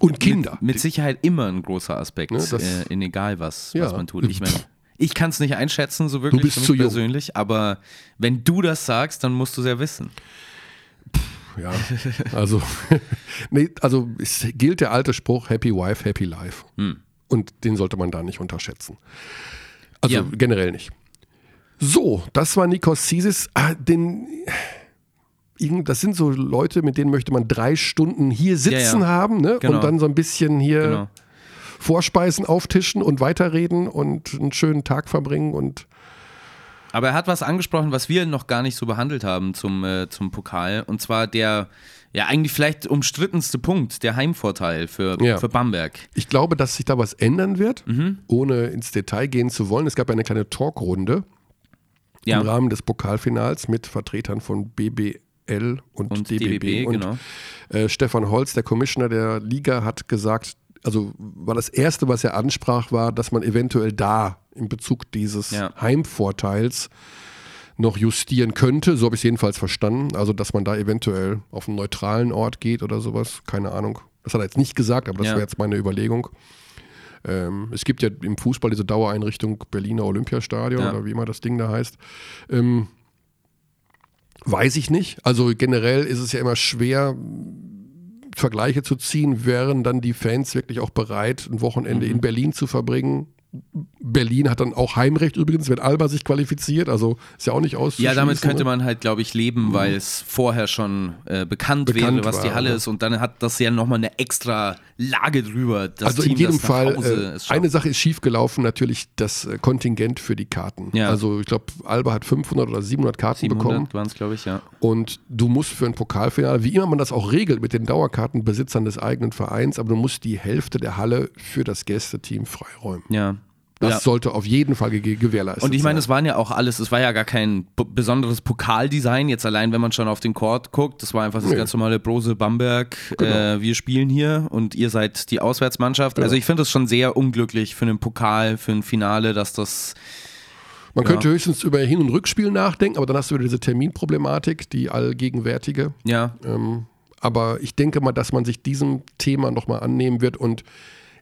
Und Kinder. Mit, mit Sicherheit immer ein großer Aspekt, Ne, das- äh, in egal was, Ja. was man tut. Ich meine, ich kann es nicht einschätzen, so wirklich bist für mich zu jung. persönlich, aber wenn du das sagst, dann musst du es ja wissen. Ja, also, nee, also es gilt der alte Spruch, Happy Wife, Happy Life. Und den sollte man da nicht unterschätzen. Also Ja. generell nicht. So, das war Nikos Sisis. Ah, den, das sind so Leute, mit denen möchte man drei Stunden hier sitzen ja. haben ne? Genau. und dann so ein bisschen hier Genau. Vorspeisen auftischen und weiterreden und einen schönen Tag verbringen und Aber er hat was angesprochen, was wir noch gar nicht so behandelt haben zum, äh, zum Pokal. Und zwar der, ja, eigentlich vielleicht umstrittenste Punkt, der Heimvorteil für, Ja. für Bamberg. Ich glaube, dass sich da was ändern wird, Mhm. ohne ins Detail gehen zu wollen. Es gab ja eine kleine Talkrunde Ja, im Rahmen des Pokalfinals mit Vertretern von BBL und, und DBB. DBB, und genau. äh, Stefan Holz, der Commissioner der Liga, hat gesagt, also war das Erste, was er ansprach, war, dass man eventuell da in Bezug dieses Ja. Heimvorteils noch justieren könnte. So habe ich es jedenfalls verstanden. Also, dass man da eventuell auf einen neutralen Ort geht oder sowas. Keine Ahnung. Das hat er jetzt nicht gesagt, aber das Ja. war jetzt meine Überlegung. Ähm, es gibt ja im Fußball diese Dauereinrichtung Berliner Olympiastadion Ja. oder wie immer das Ding da heißt. Ähm, weiß ich nicht. Also generell ist es ja immer schwer, Vergleiche zu ziehen. Wären dann die Fans wirklich auch bereit, ein Wochenende Mhm. in Berlin zu verbringen? Berlin hat dann auch Heimrecht übrigens, wenn Alba sich qualifiziert, also ist ja auch nicht aus. Ja, damit könnte ne? man halt, glaube ich, leben, mhm. weil es vorher schon äh, bekannt, bekannt, wäre, was war, die Halle ja. ist und dann hat das ja nochmal eine extra Lage drüber. also Team, in jedem Fall, äh, eine Sache ist schiefgelaufen, natürlich das äh, Kontingent für die Karten. Ja. Also ich glaube, Alba hat 500 oder 700 Karten 700 bekommen. waren es, glaube ich, ja. Und du musst für ein Pokalfinale, wie immer man das auch regelt mit den Dauerkartenbesitzern des eigenen Vereins, aber du musst die Hälfte der Halle für das Gästeteam freiräumen. Ja. Das ja. sollte auf jeden Fall gewährleistet sein. Und ich meine, es waren ja auch alles, es war ja gar kein besonderes Pokaldesign, jetzt allein, wenn man schon auf den Court guckt. Das war einfach das nee. ganz normale Brose Bamberg. Genau. Äh, wir spielen hier und ihr seid die Auswärtsmannschaft. Genau. Also ich finde es schon sehr unglücklich für einen Pokal, für ein Finale, dass das. Man ja. könnte höchstens über Hin- und Rückspiel nachdenken, aber dann hast du wieder diese Terminproblematik, die allgegenwärtige. Ja. Ähm, aber ich denke mal, dass man sich diesem Thema nochmal annehmen wird und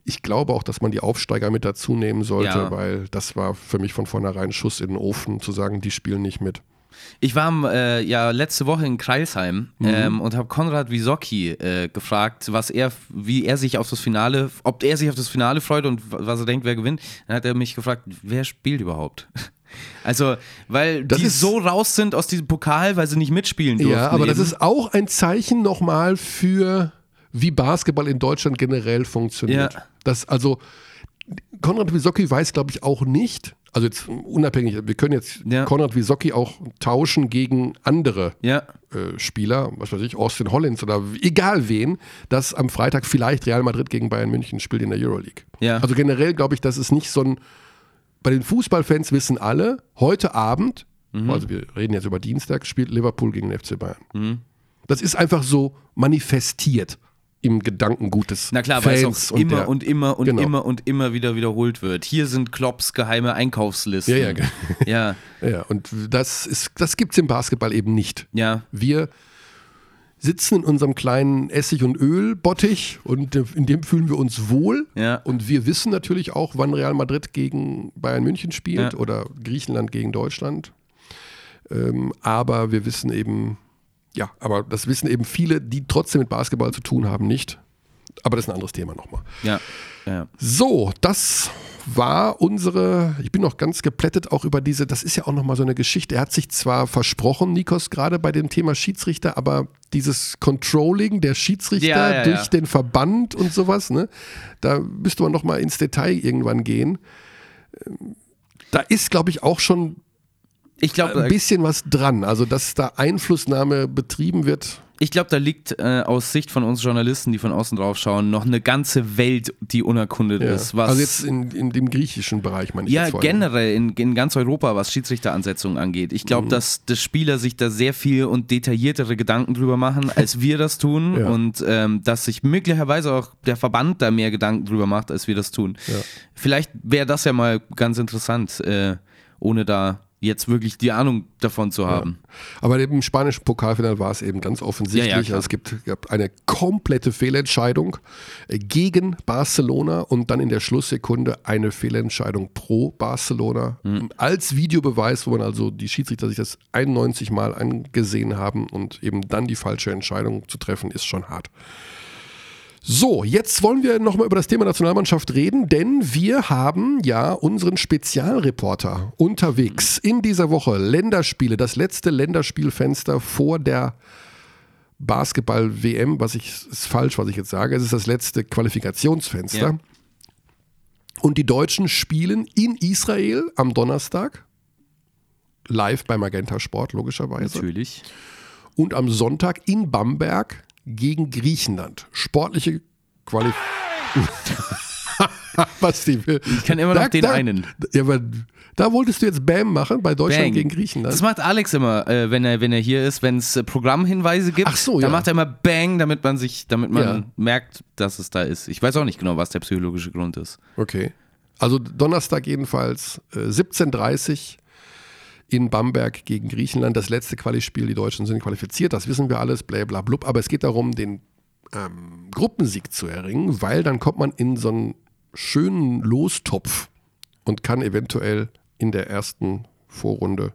ich glaube auch, dass man die Aufsteiger mit dazu nehmen sollte, ja. weil das war für mich von vornherein Schuss in den Ofen, zu sagen, die spielen nicht mit. Ich war äh, ja letzte Woche in Kreilsheim mhm. ähm, und habe Konrad Wisocki äh, gefragt, was er, wie er sich auf das Finale, ob er sich auf das Finale freut und was er denkt, wer gewinnt. Dann hat er mich gefragt, wer spielt überhaupt? Also, weil das die so raus sind aus diesem Pokal, weil sie nicht mitspielen dürfen. Ja, aber eben. das ist auch ein Zeichen nochmal für wie Basketball in Deutschland generell funktioniert. Ja. Das also Konrad Wisocki weiß, glaube ich, auch nicht, also jetzt unabhängig, wir können jetzt ja. Konrad Wisocki auch tauschen gegen andere ja. äh, Spieler, was weiß ich, Austin Hollins oder egal wen, dass am Freitag vielleicht Real Madrid gegen Bayern München spielt in der Euroleague. Ja. Also generell glaube ich, das ist nicht so ein, bei den Fußballfans wissen alle, heute Abend, mhm. also wir reden jetzt über Dienstag, spielt Liverpool gegen den FC Bayern. Mhm. Das ist einfach so manifestiert im Gedankengut des Na klar, weil es auch immer der, und immer und genau. immer und immer wieder wiederholt wird. Hier sind Klopps geheime Einkaufslisten. Ja, ja. ja. ja und das, ist, das gibt es im Basketball eben nicht. Ja. Wir sitzen in unserem kleinen Essig- und Ölbottich und in dem fühlen wir uns wohl. Ja. Und wir wissen natürlich auch, wann Real Madrid gegen Bayern München spielt ja. oder Griechenland gegen Deutschland. Ähm, aber wir wissen eben ja, aber das wissen eben viele, die trotzdem mit Basketball zu tun haben, nicht. Aber das ist ein anderes Thema nochmal. Ja, ja. So, das war unsere, ich bin noch ganz geplättet auch über diese, das ist ja auch nochmal so eine Geschichte. Er hat sich zwar versprochen, Nikos, gerade bei dem Thema Schiedsrichter, aber dieses Controlling der Schiedsrichter ja, ja, durch den Verband und sowas, ne, da müsste man nochmal ins Detail irgendwann gehen. Da ist, glaube ich, auch schon ich glaube, ein bisschen was dran. Also, dass da Einflussnahme betrieben wird. Ich glaube, da liegt äh, aus Sicht von uns Journalisten, die von außen drauf schauen, noch eine ganze Welt, die unerkundet ja. ist. also jetzt in, in dem griechischen Bereich, meine ich. Ja, generell in, in ganz Europa, was Schiedsrichteransetzungen angeht. Ich glaube, mhm. dass die Spieler sich da sehr viel und detailliertere Gedanken drüber machen, als wir das tun. ja. Und ähm, dass sich möglicherweise auch der Verband da mehr Gedanken drüber macht, als wir das tun. Ja. Vielleicht wäre das ja mal ganz interessant, äh, ohne da jetzt wirklich die Ahnung davon zu haben. Ja. Aber im spanischen Pokalfinale war es eben ganz offensichtlich. Ja, ja, es gibt, gab eine komplette Fehlentscheidung äh, gegen Barcelona und dann in der Schlusssekunde eine Fehlentscheidung pro Barcelona. Mhm. Als Videobeweis, wo man also die Schiedsrichter sich das 91 Mal angesehen haben und eben dann die falsche Entscheidung zu treffen, ist schon hart. So, jetzt wollen wir nochmal über das Thema Nationalmannschaft reden, denn wir haben ja unseren Spezialreporter unterwegs in dieser Woche. Länderspiele, das letzte Länderspielfenster vor der Basketball-WM, was ich, ist falsch, was ich jetzt sage, es ist das letzte Qualifikationsfenster. Ja. Und die Deutschen spielen in Israel am Donnerstag, live bei Magenta Sport logischerweise. Natürlich. Und am Sonntag in Bamberg gegen Griechenland. Sportliche Qualifikation. Was die will. Ich kann immer noch da, den da, einen. Ja, aber da wolltest du jetzt Bam machen bei Deutschland Bang. gegen Griechenland. Das macht Alex immer, äh, wenn, er, wenn er hier ist, wenn es äh, Programmhinweise gibt. Ach so, ja. Dann macht er immer Bang, damit man sich, damit man ja. merkt, dass es da ist. Ich weiß auch nicht genau, was der psychologische Grund ist. Okay. Also Donnerstag jedenfalls äh, 17.30 in Bamberg gegen Griechenland. Das letzte Qualispiel, die Deutschen sind qualifiziert, das wissen wir alles, bla bla blub. Aber es geht darum, den ähm, Gruppensieg zu erringen, weil dann kommt man in so einen schönen Lostopf und kann eventuell in der ersten Vorrunde,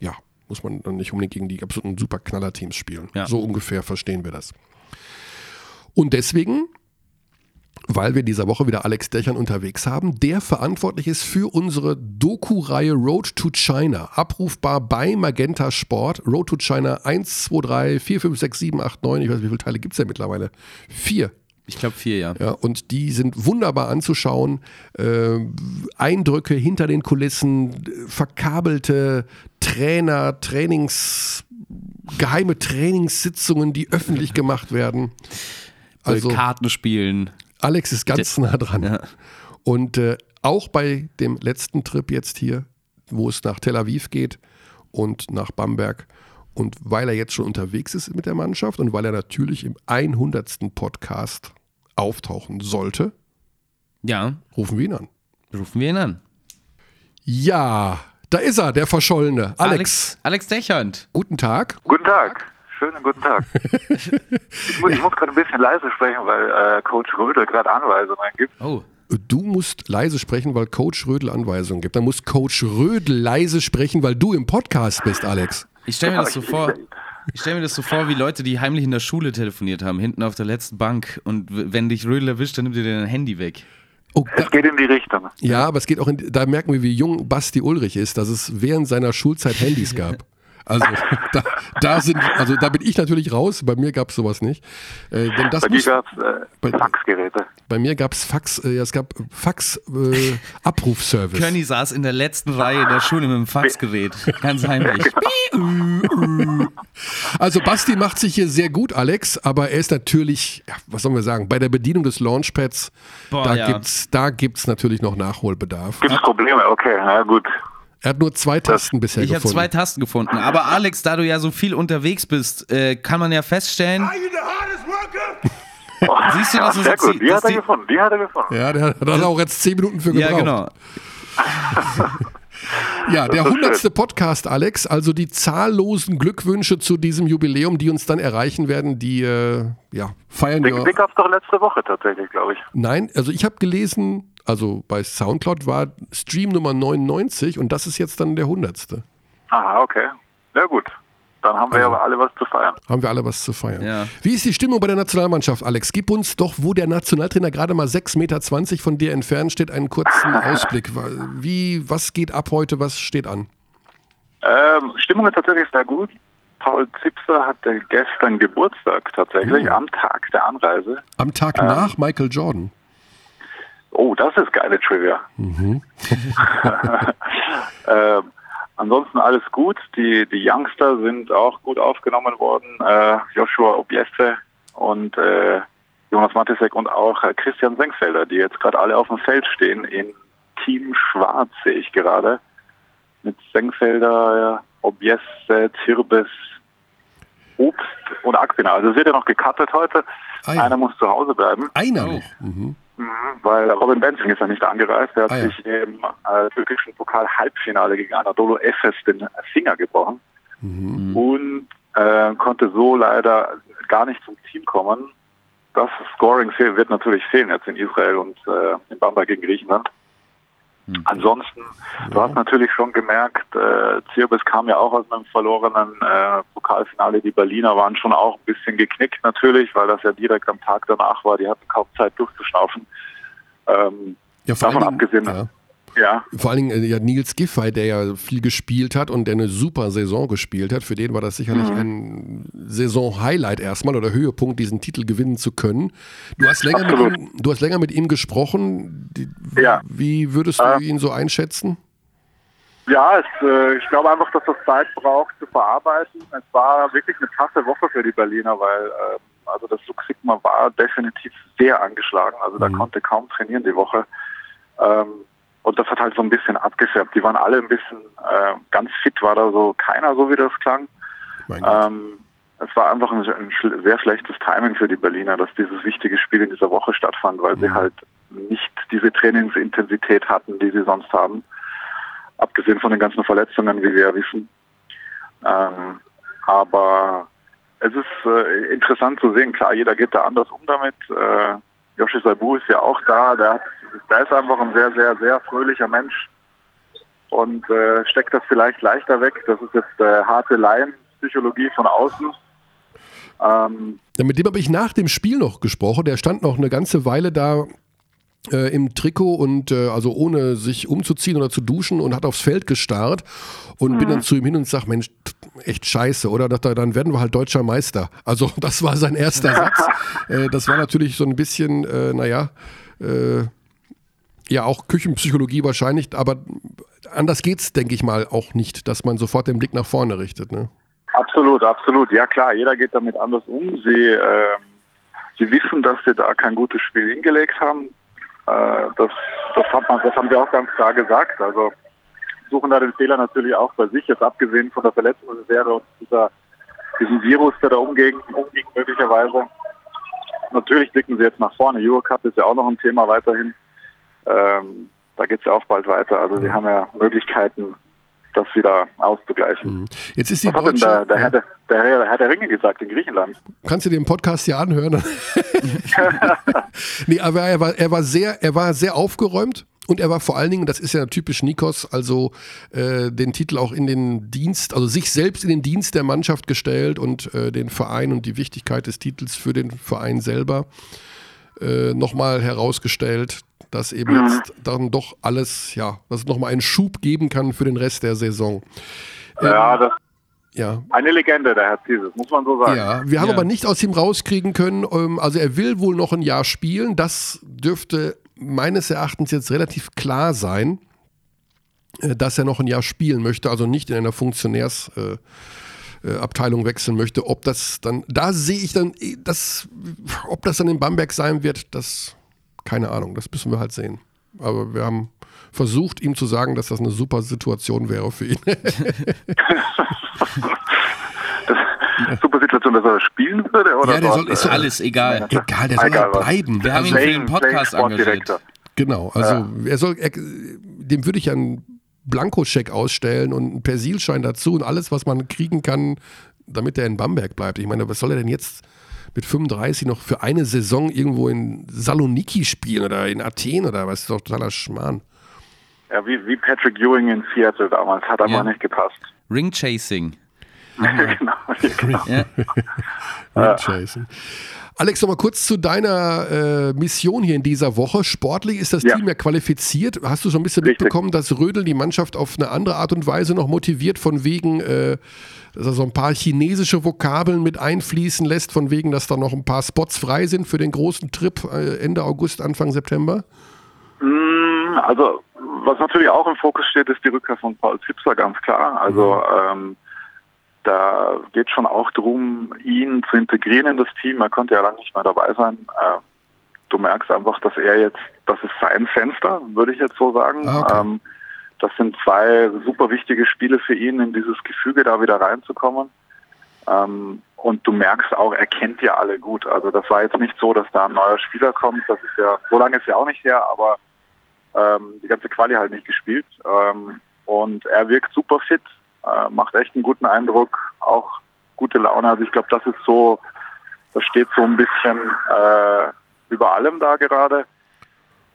ja, muss man dann nicht unbedingt gegen die absoluten Superknaller-Teams spielen. Ja. So ungefähr verstehen wir das. Und deswegen weil wir in dieser Woche wieder Alex Dächern unterwegs haben, der verantwortlich ist für unsere Doku-Reihe Road to China. Abrufbar bei Magenta Sport. Road to China 1, 2, 3, 4, 5, 6, 7, 8, 9. Ich weiß, wie viele Teile gibt es denn mittlerweile? Vier. Ich glaube vier, ja. ja. Und die sind wunderbar anzuschauen. Äh, Eindrücke hinter den Kulissen, verkabelte Trainer, Trainings, geheime Trainingssitzungen, die öffentlich gemacht werden. Also Kartenspielen. Alex ist ganz nah dran. Ja. Und äh, auch bei dem letzten Trip jetzt hier, wo es nach Tel Aviv geht und nach Bamberg. Und weil er jetzt schon unterwegs ist mit der Mannschaft und weil er natürlich im 100. Podcast auftauchen sollte, ja. rufen wir ihn an. Rufen wir ihn an. Ja, da ist er, der Verschollene. Alex. Alex, Alex Dechand. Guten Tag. Guten Tag. Schönen guten Tag. ich muss, muss gerade ein bisschen leise sprechen, weil äh, Coach Rödel gerade Anweisungen gibt. Oh. Du musst leise sprechen, weil Coach Rödel Anweisungen gibt. Dann muss Coach Rödel leise sprechen, weil du im Podcast bist, Alex. Ich stelle mir das so vor. Ich stelle mir das so vor, wie Leute, die heimlich in der Schule telefoniert haben, hinten auf der letzten Bank und wenn dich Rödel erwischt, dann nimmt dir dein Handy weg. Oh, es geht in die Richtung. Ja, aber es geht auch in, da merken wir, wie jung Basti Ulrich ist, dass es während seiner Schulzeit Handys gab. Also da, da, sind, also da bin ich natürlich raus. Bei mir gab es sowas nicht. Äh, denn das bei dir gab es äh, Faxgeräte. Bei mir gab es Fax, äh, ja, es gab Fax-Abrufservice. Äh, Körny saß in der letzten Reihe der Schule mit dem Faxgerät, ganz heimlich. also Basti macht sich hier sehr gut, Alex, aber er ist natürlich, ja, was sollen wir sagen, bei der Bedienung des Launchpads, Boah, da ja. gibt es natürlich noch Nachholbedarf. Gibt es Probleme? Okay, na gut. Er hat nur zwei Tasten bisher ich gefunden. Ich habe zwei Tasten gefunden. Aber Alex, da du ja so viel unterwegs bist, äh, kann man ja feststellen. Siehst du, dass ja, sehr gut. Die hat er gefunden. Die hat er gefunden. Ja, der, da hat er auch jetzt zehn Minuten für gebraucht. Ja, genau. ja, der hundertste Podcast, Alex. Also die zahllosen Glückwünsche zu diesem Jubiläum, die uns dann erreichen werden, die äh, ja, feiern wir. Den, den gab es doch letzte Woche tatsächlich, glaube ich. Nein, also ich habe gelesen, also bei Soundcloud war Stream Nummer 99 und das ist jetzt dann der 100. Aha, okay. Ja gut. Dann haben wir also, aber alle was zu feiern. Haben wir alle was zu feiern. Ja. Wie ist die Stimmung bei der Nationalmannschaft, Alex? Gib uns doch, wo der Nationaltrainer gerade mal 6,20 Meter von dir entfernt steht, einen kurzen Ausblick. Wie, was geht ab heute? Was steht an? Ähm, Stimmung ist tatsächlich sehr gut. Paul Zipser hatte gestern Geburtstag tatsächlich, mhm. am Tag der Anreise. Am Tag ähm, nach Michael Jordan. Oh, das ist geile Trivia. Mhm. äh, ansonsten alles gut. Die, die Youngster sind auch gut aufgenommen worden. Äh, Joshua Obieste und äh, Jonas Matisek und auch äh, Christian Senkfelder, die jetzt gerade alle auf dem Feld stehen in Team Schwarz, sehe ich gerade. Mit Senkfelder, Obieste, Zirbes, Obst und Akpina. Also es wird ja noch gecuttet heute. Ah, ja. Einer muss zu Hause bleiben. Einer? Oh. Mhm. Mhm, weil Robin Benzing ist ja nicht angereist. Er hat ah, ja. sich im äh, türkischen Pokal-Halbfinale gegen Anadolu Efes den Finger gebrochen mhm. und äh, konnte so leider gar nicht zum Team kommen. Das Scoring wird natürlich fehlen jetzt in Israel und äh, in Bamberg gegen Griechenland. Mhm. Ansonsten, ja. du hast natürlich schon gemerkt, äh, Zirbis kam ja auch aus einem verlorenen äh, Pokalfinale. Die Berliner waren schon auch ein bisschen geknickt natürlich, weil das ja direkt am Tag danach war. Die hatten kaum Zeit durchzuschnaufen. Ähm, ja, davon abgesehen, ja. Ja. Vor allen Dingen äh, ja, Nils Giffey, der ja viel gespielt hat und der eine super Saison gespielt hat, für den war das sicherlich mhm. ein Saison-Highlight erstmal oder Höhepunkt, diesen Titel gewinnen zu können. Du hast länger, mit ihm, du hast länger mit ihm gesprochen. ja. Wie würdest du äh, ihn so einschätzen? Ja, es, äh, ich glaube einfach, dass das Zeit braucht zu verarbeiten. Es war wirklich eine taffe Woche für die Berliner, weil äh, also das Lux Sigma war definitiv sehr angeschlagen. Also da mhm. konnte kaum trainieren die Woche. Ähm, und das hat halt so ein bisschen abgefärbt. Die waren alle ein bisschen, äh, ganz fit war da so keiner, so wie das klang. Ähm, es war einfach ein, ein, sehr schlechtes Timing für die Berliner, dass dieses wichtige Spiel in dieser Woche stattfand, weil mhm. sie halt nicht diese Trainingsintensität hatten, die sie sonst haben. Abgesehen von den ganzen Verletzungen, wie wir ja wissen. Ähm, aber es ist äh, interessant zu sehen, klar, jeder geht da anders um damit. Äh, Yoshi Sabu ist ja auch da, der, der ist einfach ein sehr, sehr, sehr fröhlicher Mensch und äh, steckt das vielleicht leichter weg. Das ist jetzt äh, harte Laienpsychologie von außen. Ähm, ja, mit dem habe ich nach dem Spiel noch gesprochen. Der stand noch eine ganze Weile da äh, im Trikot und äh, also ohne sich umzuziehen oder zu duschen und hat aufs Feld gestarrt und mhm. bin dann zu ihm hin und sag, Mensch, echt scheiße, oder? Dachte, dann werden wir halt deutscher Meister. Also das war sein erster Satz. Äh, das war natürlich so ein bisschen, äh, naja, äh, ja auch Küchenpsychologie wahrscheinlich, aber anders geht's, denke ich mal, auch nicht, dass man sofort den Blick nach vorne richtet. Ne? Absolut, absolut. Ja klar, jeder geht damit anders um. Sie, äh, sie wissen, dass sie da kein gutes Spiel hingelegt haben. Äh, das, das, hat man, das haben wir auch ganz klar gesagt. Also suchen da den Fehler natürlich auch bei sich, jetzt abgesehen von der Verletzungsserie und dieser, diesem Virus, der da umging, umging möglicherweise. Natürlich blicken sie jetzt nach vorne. Eurocup ist ja auch noch ein Thema weiterhin. Ähm, da geht es ja auch bald weiter. Also sie haben ja Möglichkeiten, das wieder auszugleichen. Mhm. Jetzt ist die Was hat denn der, der. Herr, der, der, Herr der Ringe gesagt in Griechenland? Kannst du den Podcast hier anhören? nee, aber er war, er war sehr, er war sehr aufgeräumt. Und er war vor allen Dingen, das ist ja typisch Nikos, also äh, den Titel auch in den Dienst, also sich selbst in den Dienst der Mannschaft gestellt und äh, den Verein und die Wichtigkeit des Titels für den Verein selber äh, nochmal herausgestellt dass eben jetzt dann doch alles, ja, dass es nochmal einen Schub geben kann für den Rest der Saison. Ja, ähm, das ja. Eine Legende, der Herr Zieses, muss man so sagen. Ja, wir haben ja. aber nicht aus ihm rauskriegen können, ähm, also er will wohl noch ein Jahr spielen. Das dürfte meines Erachtens jetzt relativ klar sein, äh, dass er noch ein Jahr spielen möchte, also nicht in einer Funktionärsabteilung äh, äh, wechseln möchte. Ob das dann, da sehe ich dann, das, ob das dann in Bamberg sein wird, das keine Ahnung, das müssen wir halt sehen. Aber wir haben versucht, ihm zu sagen, dass das eine super Situation wäre für ihn. super Situation, dass er spielen würde? Oder ja, der soll, ist alles egal. Egal, der soll egal, bleiben. Wir haben ihn für den Podcast engagiert. Genau, also ja. er soll, er, dem würde ich einen Blankoscheck ausstellen und einen Persilschein dazu und alles, was man kriegen kann, damit er in Bamberg bleibt. Ich meine, was soll er denn jetzt mit 35 noch für eine Saison irgendwo in Saloniki spielen oder in Athen oder was ist doch totaler Schmarrn. Ja, wie, wie Patrick Ewing in Seattle damals, hat aber ja. nicht gepasst. Ring Chasing. genau. ja. Ring Chasing. Alex, nochmal kurz zu deiner äh, Mission hier in dieser Woche. Sportlich ist das ja. Team ja qualifiziert. Hast du schon ein bisschen Richtig. mitbekommen, dass Rödel die Mannschaft auf eine andere Art und Weise noch motiviert, von wegen, äh, dass er so ein paar chinesische Vokabeln mit einfließen lässt, von wegen, dass da noch ein paar Spots frei sind für den großen Trip äh, Ende August, Anfang September? Mm, also, was natürlich auch im Fokus steht, ist die Rückkehr von Paul Zipser, ganz klar. Also, mhm. ähm, da geht schon auch darum, ihn zu integrieren in das Team. Er konnte ja lange nicht mehr dabei sein. Äh, du merkst einfach, dass er jetzt, das ist sein Fenster, würde ich jetzt so sagen. Ah, okay. Ähm, das sind zwei super wichtige Spiele für ihn, in dieses Gefüge da wieder reinzukommen. Ähm, und du merkst auch, er kennt ja alle gut. Also das war jetzt nicht so, dass da ein neuer Spieler kommt. Das ist ja, so lange ist ja auch nicht her, aber ähm, die ganze Quali halt nicht gespielt. Ähm, und er wirkt super fit, äh, macht echt einen guten Eindruck, auch gute Laune. Also ich glaube, das ist so, das steht so ein bisschen äh, über allem da gerade.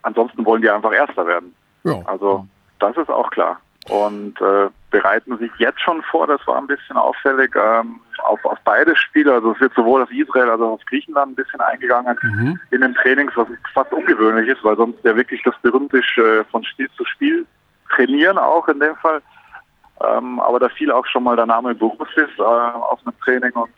Ansonsten wollen die einfach Erster werden. Ja. Also das ist auch klar. Und äh, bereiten sich jetzt schon vor, das war ein bisschen auffällig, ähm, auf, auf beide Spiele. Also es wird sowohl auf Israel als auch auf Griechenland ein bisschen eingegangen mhm. in den Trainings, was fast ungewöhnlich ist, weil sonst ja wirklich das berühmte äh, von Spiel zu Spiel trainieren auch in dem Fall. Ähm, aber da fiel auch schon mal der Name Borussis äh, auf einem Training und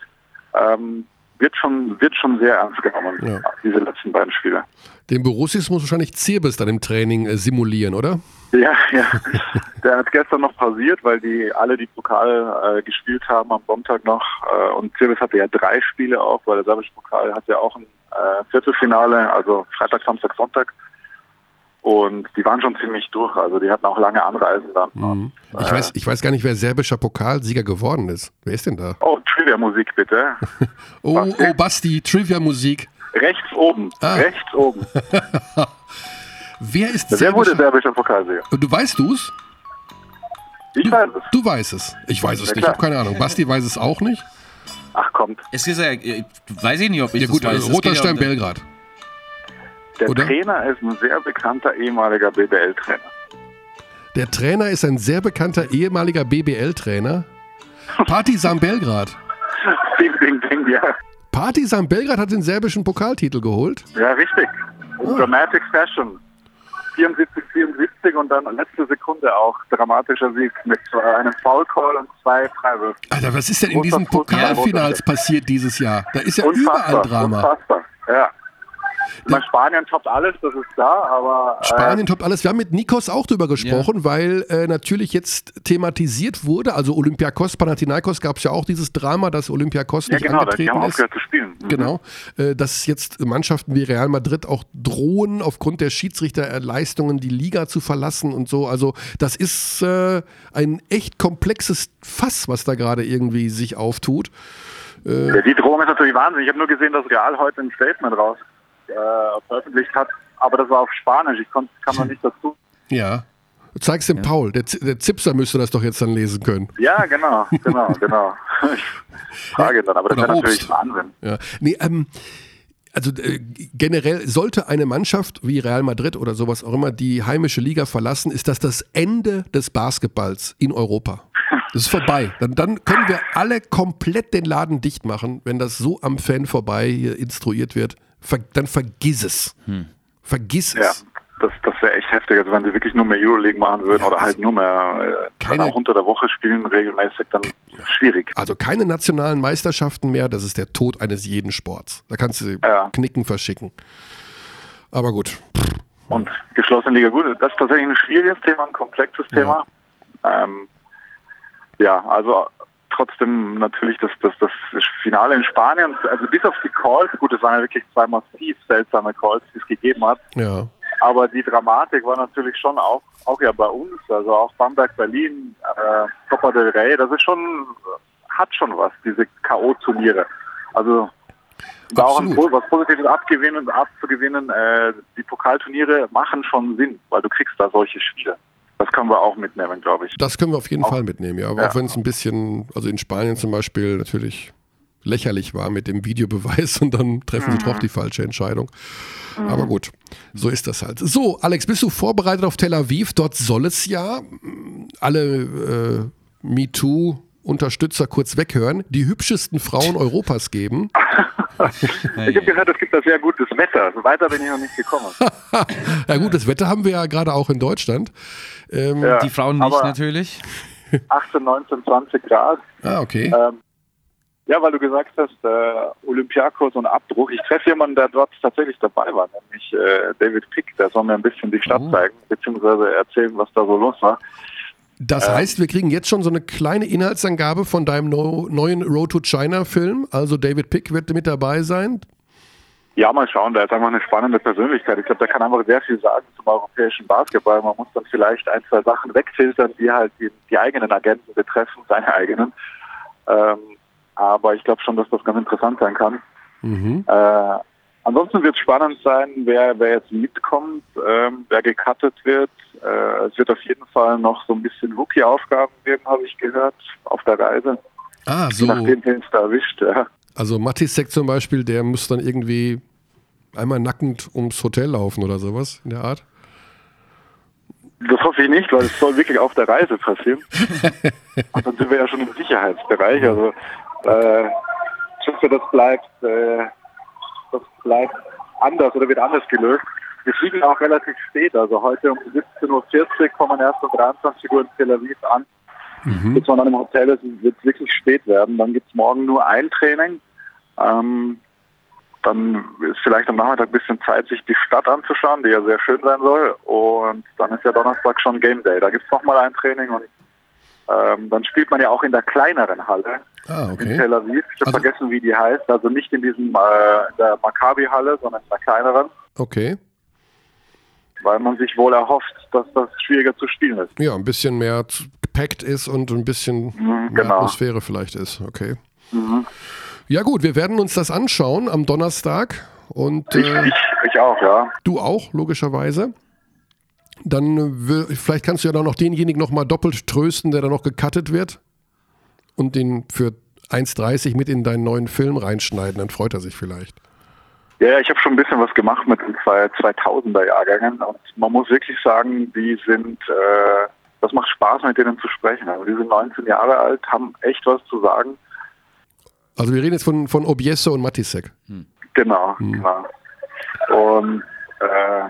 ähm, wird schon, wird schon sehr ernst genommen, ja. diese letzten beiden Spiele. Den Borussis muss wahrscheinlich Zirbis dann im Training äh, simulieren, oder? Ja, ja. Der hat gestern noch pausiert, weil die alle die Pokal äh, gespielt haben am Sonntag noch. Äh, und Zirbis hatte ja drei Spiele auch, weil der Serbisch Pokal hat ja auch ein äh, Viertelfinale, also Freitag, Samstag, Sonntag. Und die waren schon ziemlich durch, also die hatten auch lange Anreisen dann. Mhm. Ich, äh, weiß, ich weiß gar nicht, wer serbischer Pokalsieger geworden ist. Wer ist denn da? Oh, Trivia-Musik bitte. oh, Basti. oh, Basti, Trivia-Musik. Rechts oben, ah. rechts oben. wer ist Wer wurde serbischer Pokalsieger? Du weißt du's? Ich du, weiß es. Du weißt es. Ich weiß es ja, nicht, ich habe keine Ahnung. Basti weiß es auch nicht. Ach kommt. Es ist ja, weiß ich nicht, ob ich ja, gut, das weiß. Roter Stern Belgrad. Der Oder? Trainer ist ein sehr bekannter ehemaliger BBL-Trainer. Der Trainer ist ein sehr bekannter ehemaliger BBL-Trainer. Partisan Belgrad. Ding, ding, ding, ja. Partizan Belgrad hat den serbischen Pokaltitel geholt. Ja, richtig. In Oh. Dramatic Fashion. 74, 74 und dann letzte Sekunde auch dramatischer Sieg mit einem Foul Call und zwei Freiwürfen. Alter, was ist denn in diesen Pokalfinals passiert dieses Jahr? Da ist ja überall Drama. Unfassbar. Ja. Ich meine, Spanien toppt alles, das ist klar, aber äh, Spanien toppt alles. Wir haben mit Nikos auch drüber gesprochen, weil äh, natürlich jetzt thematisiert wurde. Also Olympiakos, Panathinaikos gab es ja auch dieses Drama, dass Olympiakos ja nicht genau, die angetreten haben ist. aufgehört zu spielen. Mhm. Genau, äh, dass jetzt Mannschaften wie Real Madrid auch drohen, aufgrund der Schiedsrichterleistungen die Liga zu verlassen und so. Also das ist äh, ein echt komplexes Fass, was da gerade irgendwie sich auftut. Ja, die Drohung ist natürlich Wahnsinn. Ich habe nur gesehen, dass Real heute ein Statement raus äh, veröffentlicht hat, aber das war auf Spanisch. Ich konnt, kam noch nicht dazu. Ja. Du zeigst dem Paul, der, Z- der Zipser müsste das doch jetzt dann lesen können. Ja, genau, genau, genau. Ich frage ihn dann, aber das wäre natürlich. Wahnsinn. Ja. Nee, ähm, also äh, generell sollte eine Mannschaft wie Real Madrid oder sowas auch immer die heimische Liga verlassen, ist das das Ende des Basketballs in Europa. Das ist vorbei. Dann, dann können wir alle komplett den Laden dicht machen, wenn das so am Fan vorbei hier instruiert wird. Ver, dann vergiss es. Vergiss Ja, es. das, das wäre echt heftig. Also wenn sie wirklich nur mehr Euroleague machen würden Ja, oder halt nur mehr äh, Keine- dann auch unter der Woche spielen regelmäßig, dann schwierig. Also keine nationalen Meisterschaften mehr, das ist der Tod eines jeden Sports. Da kannst du Ja. knicken, verschicken. Aber gut. Und geschlossene Liga, gut, das ist tatsächlich ein schwieriges Thema, ein komplexes Thema. Ähm, ja, also trotzdem natürlich das, das, das Finale in Spanien, also bis auf die Calls, gut, es waren ja wirklich zwei massiv seltsame Calls, die es gegeben hat, Ja. aber die Dramatik war natürlich schon auch, auch ja bei uns, also auch Bamberg, Berlin, äh, Copa del Rey, das ist schon, hat schon was, diese K.O.-Turniere. Also da auch ein, was Positives abgewinnen, abzugewinnen, äh, die Pokalturniere machen schon Sinn, weil du kriegst da solche Spiele. Das können wir auch mitnehmen, glaube ich. Das können wir auf jeden Auch- Fall mitnehmen, ja. Aber Ja. auch wenn es ein bisschen, also in Spanien zum Beispiel natürlich lächerlich war mit dem Videobeweis und dann treffen sie Mhm. doch die falsche Entscheidung. Aber gut, so ist das halt. So, Alex, bist du vorbereitet auf Tel Aviv? Dort soll es ja mh, alle äh, MeToo-Unterstützer kurz weghören, die hübschesten Frauen Europas geben. Ich habe gehört, es gibt da sehr gutes Wetter. Weiter bin ich noch nicht gekommen. Ja gut, das Wetter haben wir ja gerade auch in Deutschland. Ähm, Ja, Die Frauen nicht natürlich. 18, 19, 20 Grad. Ah, okay. Ähm, ja, weil du gesagt hast, äh, Olympiakos und Abbruch. Ich treffe jemanden, der dort tatsächlich dabei war, nämlich äh, David Pick. Der soll mir ein bisschen die Stadt Oh. zeigen, beziehungsweise erzählen, was da so los war. Das heißt, wir kriegen jetzt schon so eine kleine Inhaltsangabe von deinem no, neuen Road to China Film. Also David Pick wird mit dabei sein. Ja, mal schauen, der ist einfach eine spannende Persönlichkeit. Ich glaube, der kann einfach sehr viel sagen zum europäischen Basketball. Man muss dann vielleicht ein, zwei Sachen wegfiltern, die halt die, die eigenen Agenten betreffen, seine eigenen. Ähm, aber ich glaube schon, dass das ganz interessant sein kann. Mhm. Äh, ansonsten wird es spannend sein, wer, wer jetzt mitkommt, ähm, wer gecuttet wird. Äh, es wird auf jeden Fall noch so ein bisschen Rookie-Aufgaben geben, habe ich gehört, auf der Reise. Ah, Je so. nachdem, wen es da erwischt. Ja. Also Matisek zum Beispiel, der muss dann irgendwie einmal nackend ums Hotel laufen oder sowas in der Art. Das hoffe ich nicht, weil es soll wirklich auf der Reise passieren. Und dann sind wir ja schon im Sicherheitsbereich. Also äh, ich hoffe, das bleibt, äh, das bleibt anders oder wird anders gelöst. Wir fliegen auch relativ spät. Also heute um 17.40 Uhr kommen erst um 23 Uhr in Tel Aviv an. Bis man dann im Hotel ist, wird es wirklich spät werden. Dann gibt es morgen nur ein Training. Ähm, dann ist vielleicht am Nachmittag ein bisschen Zeit, sich die Stadt anzuschauen, die ja sehr schön sein soll. Und dann ist ja Donnerstag schon Game Day. Da gibt es nochmal ein Training und ähm, dann spielt man ja auch in der kleineren Halle Ah, in okay. Tel Aviv. Ich habe Also- vergessen, wie die heißt. Also nicht in diesem äh, in der Maccabi-Halle, sondern in der kleineren, Okay. weil man sich wohl erhofft, dass das schwieriger zu spielen ist. Ja, ein bisschen mehr gepackt ist und ein bisschen Mhm, mehr genau. Atmosphäre vielleicht ist. Okay. Ja gut, wir werden uns das anschauen am Donnerstag und Ich, äh, ich, ich auch, ja. du auch, logischerweise. Dann will- vielleicht kannst du ja dann noch denjenigen noch mal doppelt trösten, der dann noch gecuttet wird und den für 1,30 mit in deinen neuen Film reinschneiden, dann freut er sich vielleicht. Ja, ich habe schon ein bisschen was gemacht mit den zwei 2000er Jahrgängen und man muss wirklich sagen, die sind, äh, das macht Spaß mit denen zu sprechen. Also die sind 19 Jahre alt, haben echt was zu sagen. Also wir reden jetzt von, von Obieso und Matisek. Genau, genau. Und äh,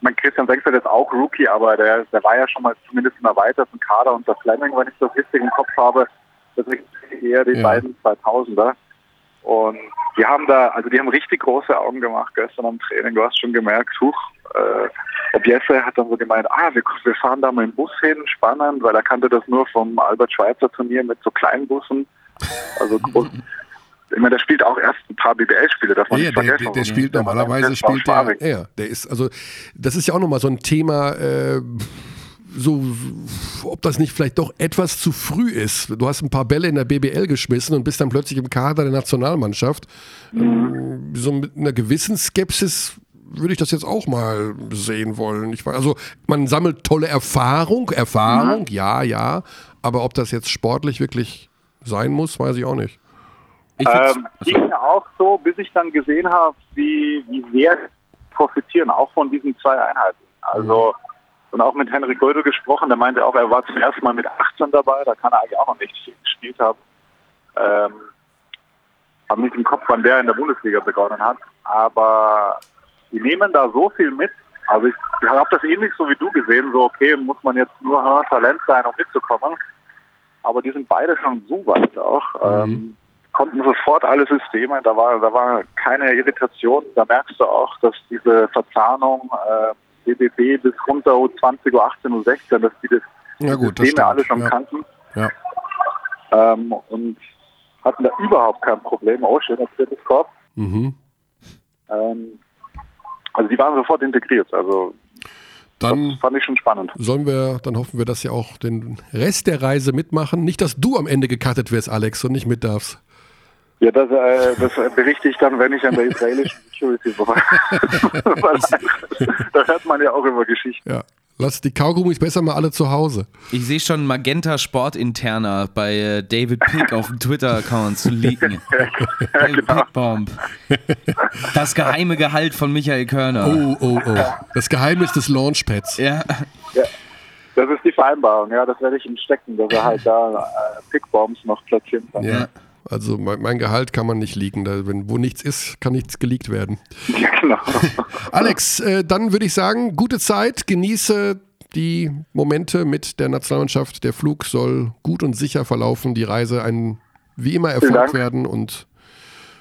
mein Christian Sengfeld ist auch Rookie, aber der, der war ja schon mal zumindest im erweiterten Kader unter Fleming, wenn ich das richtig im Kopf habe. Das sind eher die Ja. beiden 2000er. Und die haben da, also die haben richtig große Augen gemacht gestern am Training. Du hast schon gemerkt, huch, äh, Objesse hat dann so gemeint, ah, wir, wir fahren da mal im Bus hin, spannend, weil er kannte das nur vom Albert Schweitzer Turnier mit so kleinen Bussen. Also groß. Ich meine, der spielt auch erst ein paar BBL-Spiele, man Ja, nicht der, vergessen. der, der spielt Der normalerweise spielt der, ja, der ist also das ist ja auch nochmal so ein Thema, äh, so ob das nicht vielleicht doch etwas zu früh ist. Du hast ein paar Bälle in der BBL geschmissen und bist dann plötzlich im Kader der Nationalmannschaft. Ähm, so mit einer gewissen Skepsis würde ich das jetzt auch mal sehen wollen. Ich also man sammelt tolle Erfahrung, Erfahrung, ja, ja, aber ob das jetzt sportlich wirklich sein muss, weiß ich auch nicht. Ähm, ging mir auch so, bis ich dann gesehen habe, wie, wie sehr profitieren, auch von diesen zwei Einheiten. Also, und auch mit Henrik Gödel gesprochen, der meinte auch, er war zum ersten Mal mit 18 dabei, da kann er eigentlich auch noch nicht viel gespielt haben. Ähm, habe nicht im Kopf, wann der in der Bundesliga begonnen hat, aber die nehmen da so viel mit. Also ich habe das ähnlich so wie du gesehen, so okay, muss man jetzt nur Talent sein, um mitzukommen. Aber die sind beide schon so weit auch. Ähm, konnten sofort alle Systeme, da war, da war keine Irritation. Da merkst du auch, dass diese Verzahnung äh, BBB bis runter U20, U18, U16, dass die das Ja gut, das Systeme stimmt. alle schon ja. kannten Ja. ähm, und hatten da überhaupt kein Problem. Oh, schöner drittes Korb. Mhm. Ähm, also die waren sofort integriert. Also Dann das fand ich schon spannend. sollen wir, dann hoffen wir, dass sie auch den Rest der Reise mitmachen. Nicht, dass du am Ende gecuttet wirst, Alex, und nicht mit darfst. Ja, das, äh, das berichte ich dann, wenn ich an der israelischen Security vorbei. Weil, da hört man ja auch immer Geschichten. Ja. Lass die Kaugummis besser mal alle zu Hause. Ich sehe schon Magenta Sport Interna bei äh, David Pick auf dem Twitter-Account zu leaken. Hey, genau. Pickbomb. Das geheime Gehalt von Michael Körner. Oh, oh, oh. Das Geheimnis des Launchpads. Ja. Das ist die Vereinbarung, ja, das werde ich ihm stecken, dass er halt da äh, Pickbombs noch platzieren kann. Ja. Also mein, mein Gehalt kann man nicht leaken. Da, wenn wo nichts ist, kann nichts geleakt werden. Ja, genau. Alex, äh, dann würde ich sagen, gute Zeit, genieße die Momente mit der Nationalmannschaft. Der Flug soll gut und sicher verlaufen, die Reise ein wie immer Erfolg werden und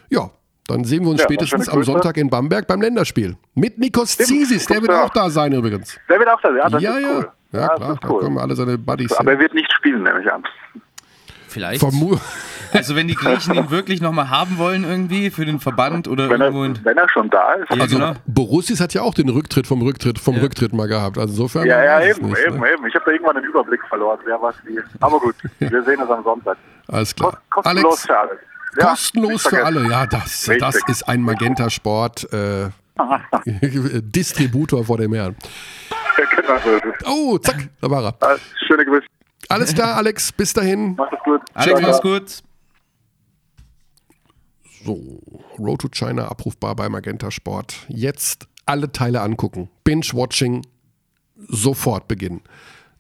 ja, dann sehen wir uns Ja, spätestens am. Sonntag in Bamberg beim Länderspiel. Mit Nikos Zisis, der wird Ja. auch da sein übrigens. Der wird auch da, ja, das ja, ist ja. cool. Ja, das klar, da kommen cool. wir alle seine Buddies Aber hin. er wird nicht spielen, nehme ich an. Vielleicht. Vermu Also wenn die Griechen ihn wirklich nochmal haben wollen irgendwie für den Verband oder Wenn er, irgendwo in... wenn er schon da ist. Ja, also genau. Borussis hat ja auch den Rücktritt vom Rücktritt vom Ja. Rücktritt mal gehabt. Also insofern Ja, ja, eben, nicht, eben, ne? eben. Ich habe da irgendwann den Überblick verloren, wer was wie. Aber gut, wir sehen es am Sonntag. Alles Kost, klar. kostenlos Alex, für alle. Ja, kostenlos für alle. Ja, das, Richtig. das ist ein Magenta Sport äh, Distributor vor dem Herrn. genau. Oh, zack, da war er. Schöne Grüße. Alles klar, Alex, bis dahin. Macht es gut. Alex, mach's gut. So, Road to China abrufbar bei Magenta Sport. Jetzt alle Teile angucken. Binge-Watching sofort beginnen.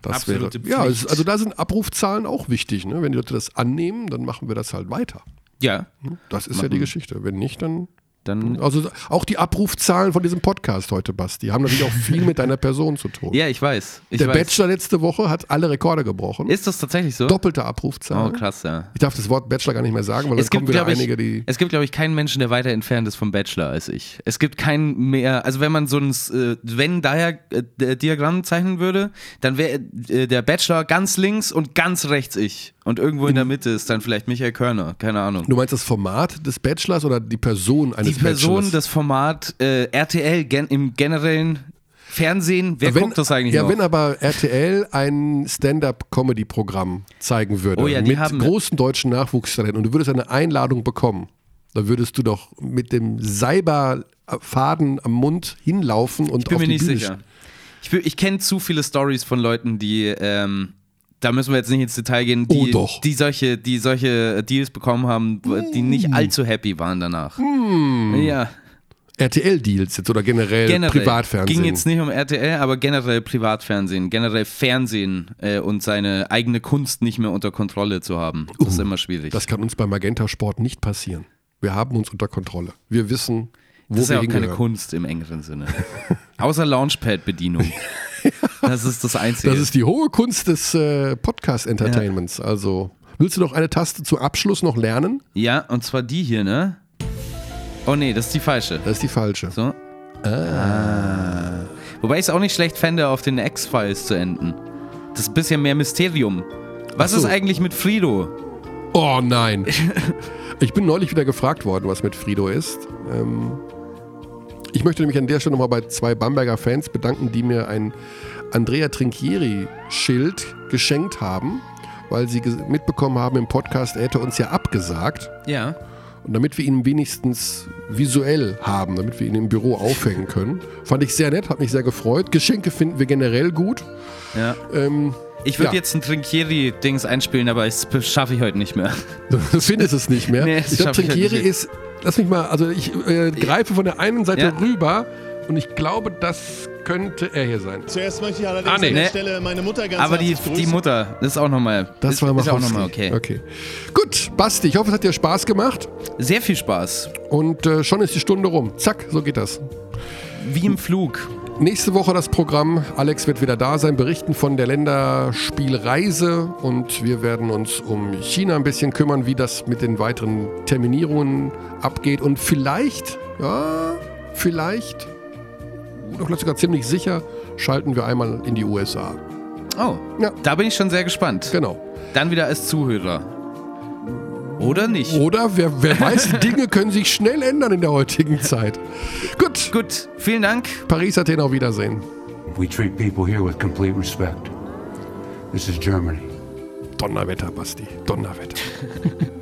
Das Absolute wäre. Ja, Pflicht. es, also da sind Abrufzahlen auch wichtig. Ne? Wenn die Leute das annehmen, dann machen wir das halt weiter. Ja, Das ist ja die Geschichte. Wenn nicht, dann. Dann... Also auch die Abrufzahlen von diesem Podcast heute, Basti, haben natürlich auch viel mit deiner Person zu tun. Ja, ich weiß. Ich Der weiß. Bachelor letzte Woche hat alle Rekorde gebrochen. Ist das tatsächlich so? Doppelte Oh, Abrufzahlen. krass, ja. Ich darf das Wort Bachelor gar nicht mehr sagen, weil Es gibt, wieder glaube ich, einige, die. es gibt, glaube ich, keinen Menschen, der weiter entfernt ist vom Bachelor als ich. Es gibt keinen mehr, also wenn man so ein äh, Wenn-Daher-Diagramm zeichnen würde, dann wäre äh, der Bachelor ganz links und ganz rechts ich. Und irgendwo in der Mitte ist dann vielleicht Michael Körner, keine Ahnung. Du meinst das Format des Bachelors oder die Person eines Die Person, Bachelors? das Format äh, RTL gen im generellen Fernsehen, wer wenn, guckt das eigentlich Ja, noch? wenn aber RTL ein Stand-up-Comedy-Programm zeigen würde Oh ja, mit großen deutschen Nachwuchstalenten und du würdest eine Einladung bekommen, dann würdest du doch mit dem Seiberfaden am Mund hinlaufen und Ich bin auf mir die nicht Bühne sicher. Ich, ich kenne zu viele Stories von Leuten, die, ähm, da müssen wir jetzt nicht ins Detail gehen, die, Oh, doch. die, solche, die solche Deals bekommen haben, wo- die Mm. nicht allzu happy waren danach. Ja. RTL-Deals jetzt oder generell, Generell. Privatfernsehen? Ging jetzt nicht um RTL, aber generell Privatfernsehen, generell Fernsehen äh, und seine eigene Kunst nicht mehr unter Kontrolle zu haben. Das ist immer schwierig. Das kann uns bei Magenta Sport nicht passieren. Wir haben uns unter Kontrolle. Wir wissen, wo Das ist wir ja auch keine. Kunst im engeren Sinne. Außer Launchpad-Bedienung. Das ist das Einzige. Das ist die hohe Kunst des äh, Podcast-Entertainments. Also, willst du noch eine Taste zum Abschluss noch lernen? ja, und zwar die hier, ne? Oh nee, das ist die falsche. Das ist die falsche. So. Ah. Wobei ich es auch nicht schlecht fände, auf den X-Files zu enden. Das ist ein bisschen mehr Mysterium. Was so. ist eigentlich mit Frido? Oh nein. Ich bin neulich wieder gefragt worden, was mit Frido ist. Ähm, ich möchte mich an der Stelle nochmal bei zwei Bamberger Fans bedanken, die mir ein Andrea Trinchieri-Schild geschenkt haben, weil sie mitbekommen haben im Podcast, er hätte uns ja abgesagt. Ja. Und damit wir ihn wenigstens visuell haben, damit wir ihn im Büro aufhängen können. Fand ich sehr nett, hat mich sehr gefreut. Geschenke finden wir generell gut. ja. Ähm, Ich würde Ja. jetzt ein Trinkieri-Dings einspielen, aber das schaffe ich heute nicht mehr. Du findest es nicht mehr. Nee, das ich glaube, ich Trinkieri nicht. ist, lass mich mal, also ich äh, greife von der einen Seite Ja. rüber und ich glaube, das könnte er hier sein. Zuerst möchte ich allerdings Ah, nee. an der Nee. Stelle meine Mutter ganz Aber die, herzlich die grüßen. Mutter, das ist auch nochmal. Das ist, war ist auch nochmal okay. okay. Gut, Basti, ich hoffe, es hat dir Spaß gemacht Sehr viel Spaß. und äh, schon ist die Stunde rum. Zack, so geht das. Wie im Flug. Nächste Woche das Programm. Alex wird wieder da sein, berichten von der Länderspielreise und wir werden uns um China ein bisschen kümmern, wie das mit den weiteren Terminierungen abgeht und vielleicht, ja, vielleicht, oder vielleicht sogar ziemlich sicher, schalten wir einmal in die USA. Oh, Ja. da bin ich schon sehr gespannt. Genau. Dann wieder als Zuhörer. Oder nicht? Oder wer, wer weiß, Dinge können sich schnell ändern in der heutigen Zeit. Gut, Gut, vielen Dank. Paris, Athen, auf Wiedersehen. We treat people here with complete respect. This is Germany. Donnerwetter, Basti. Donnerwetter.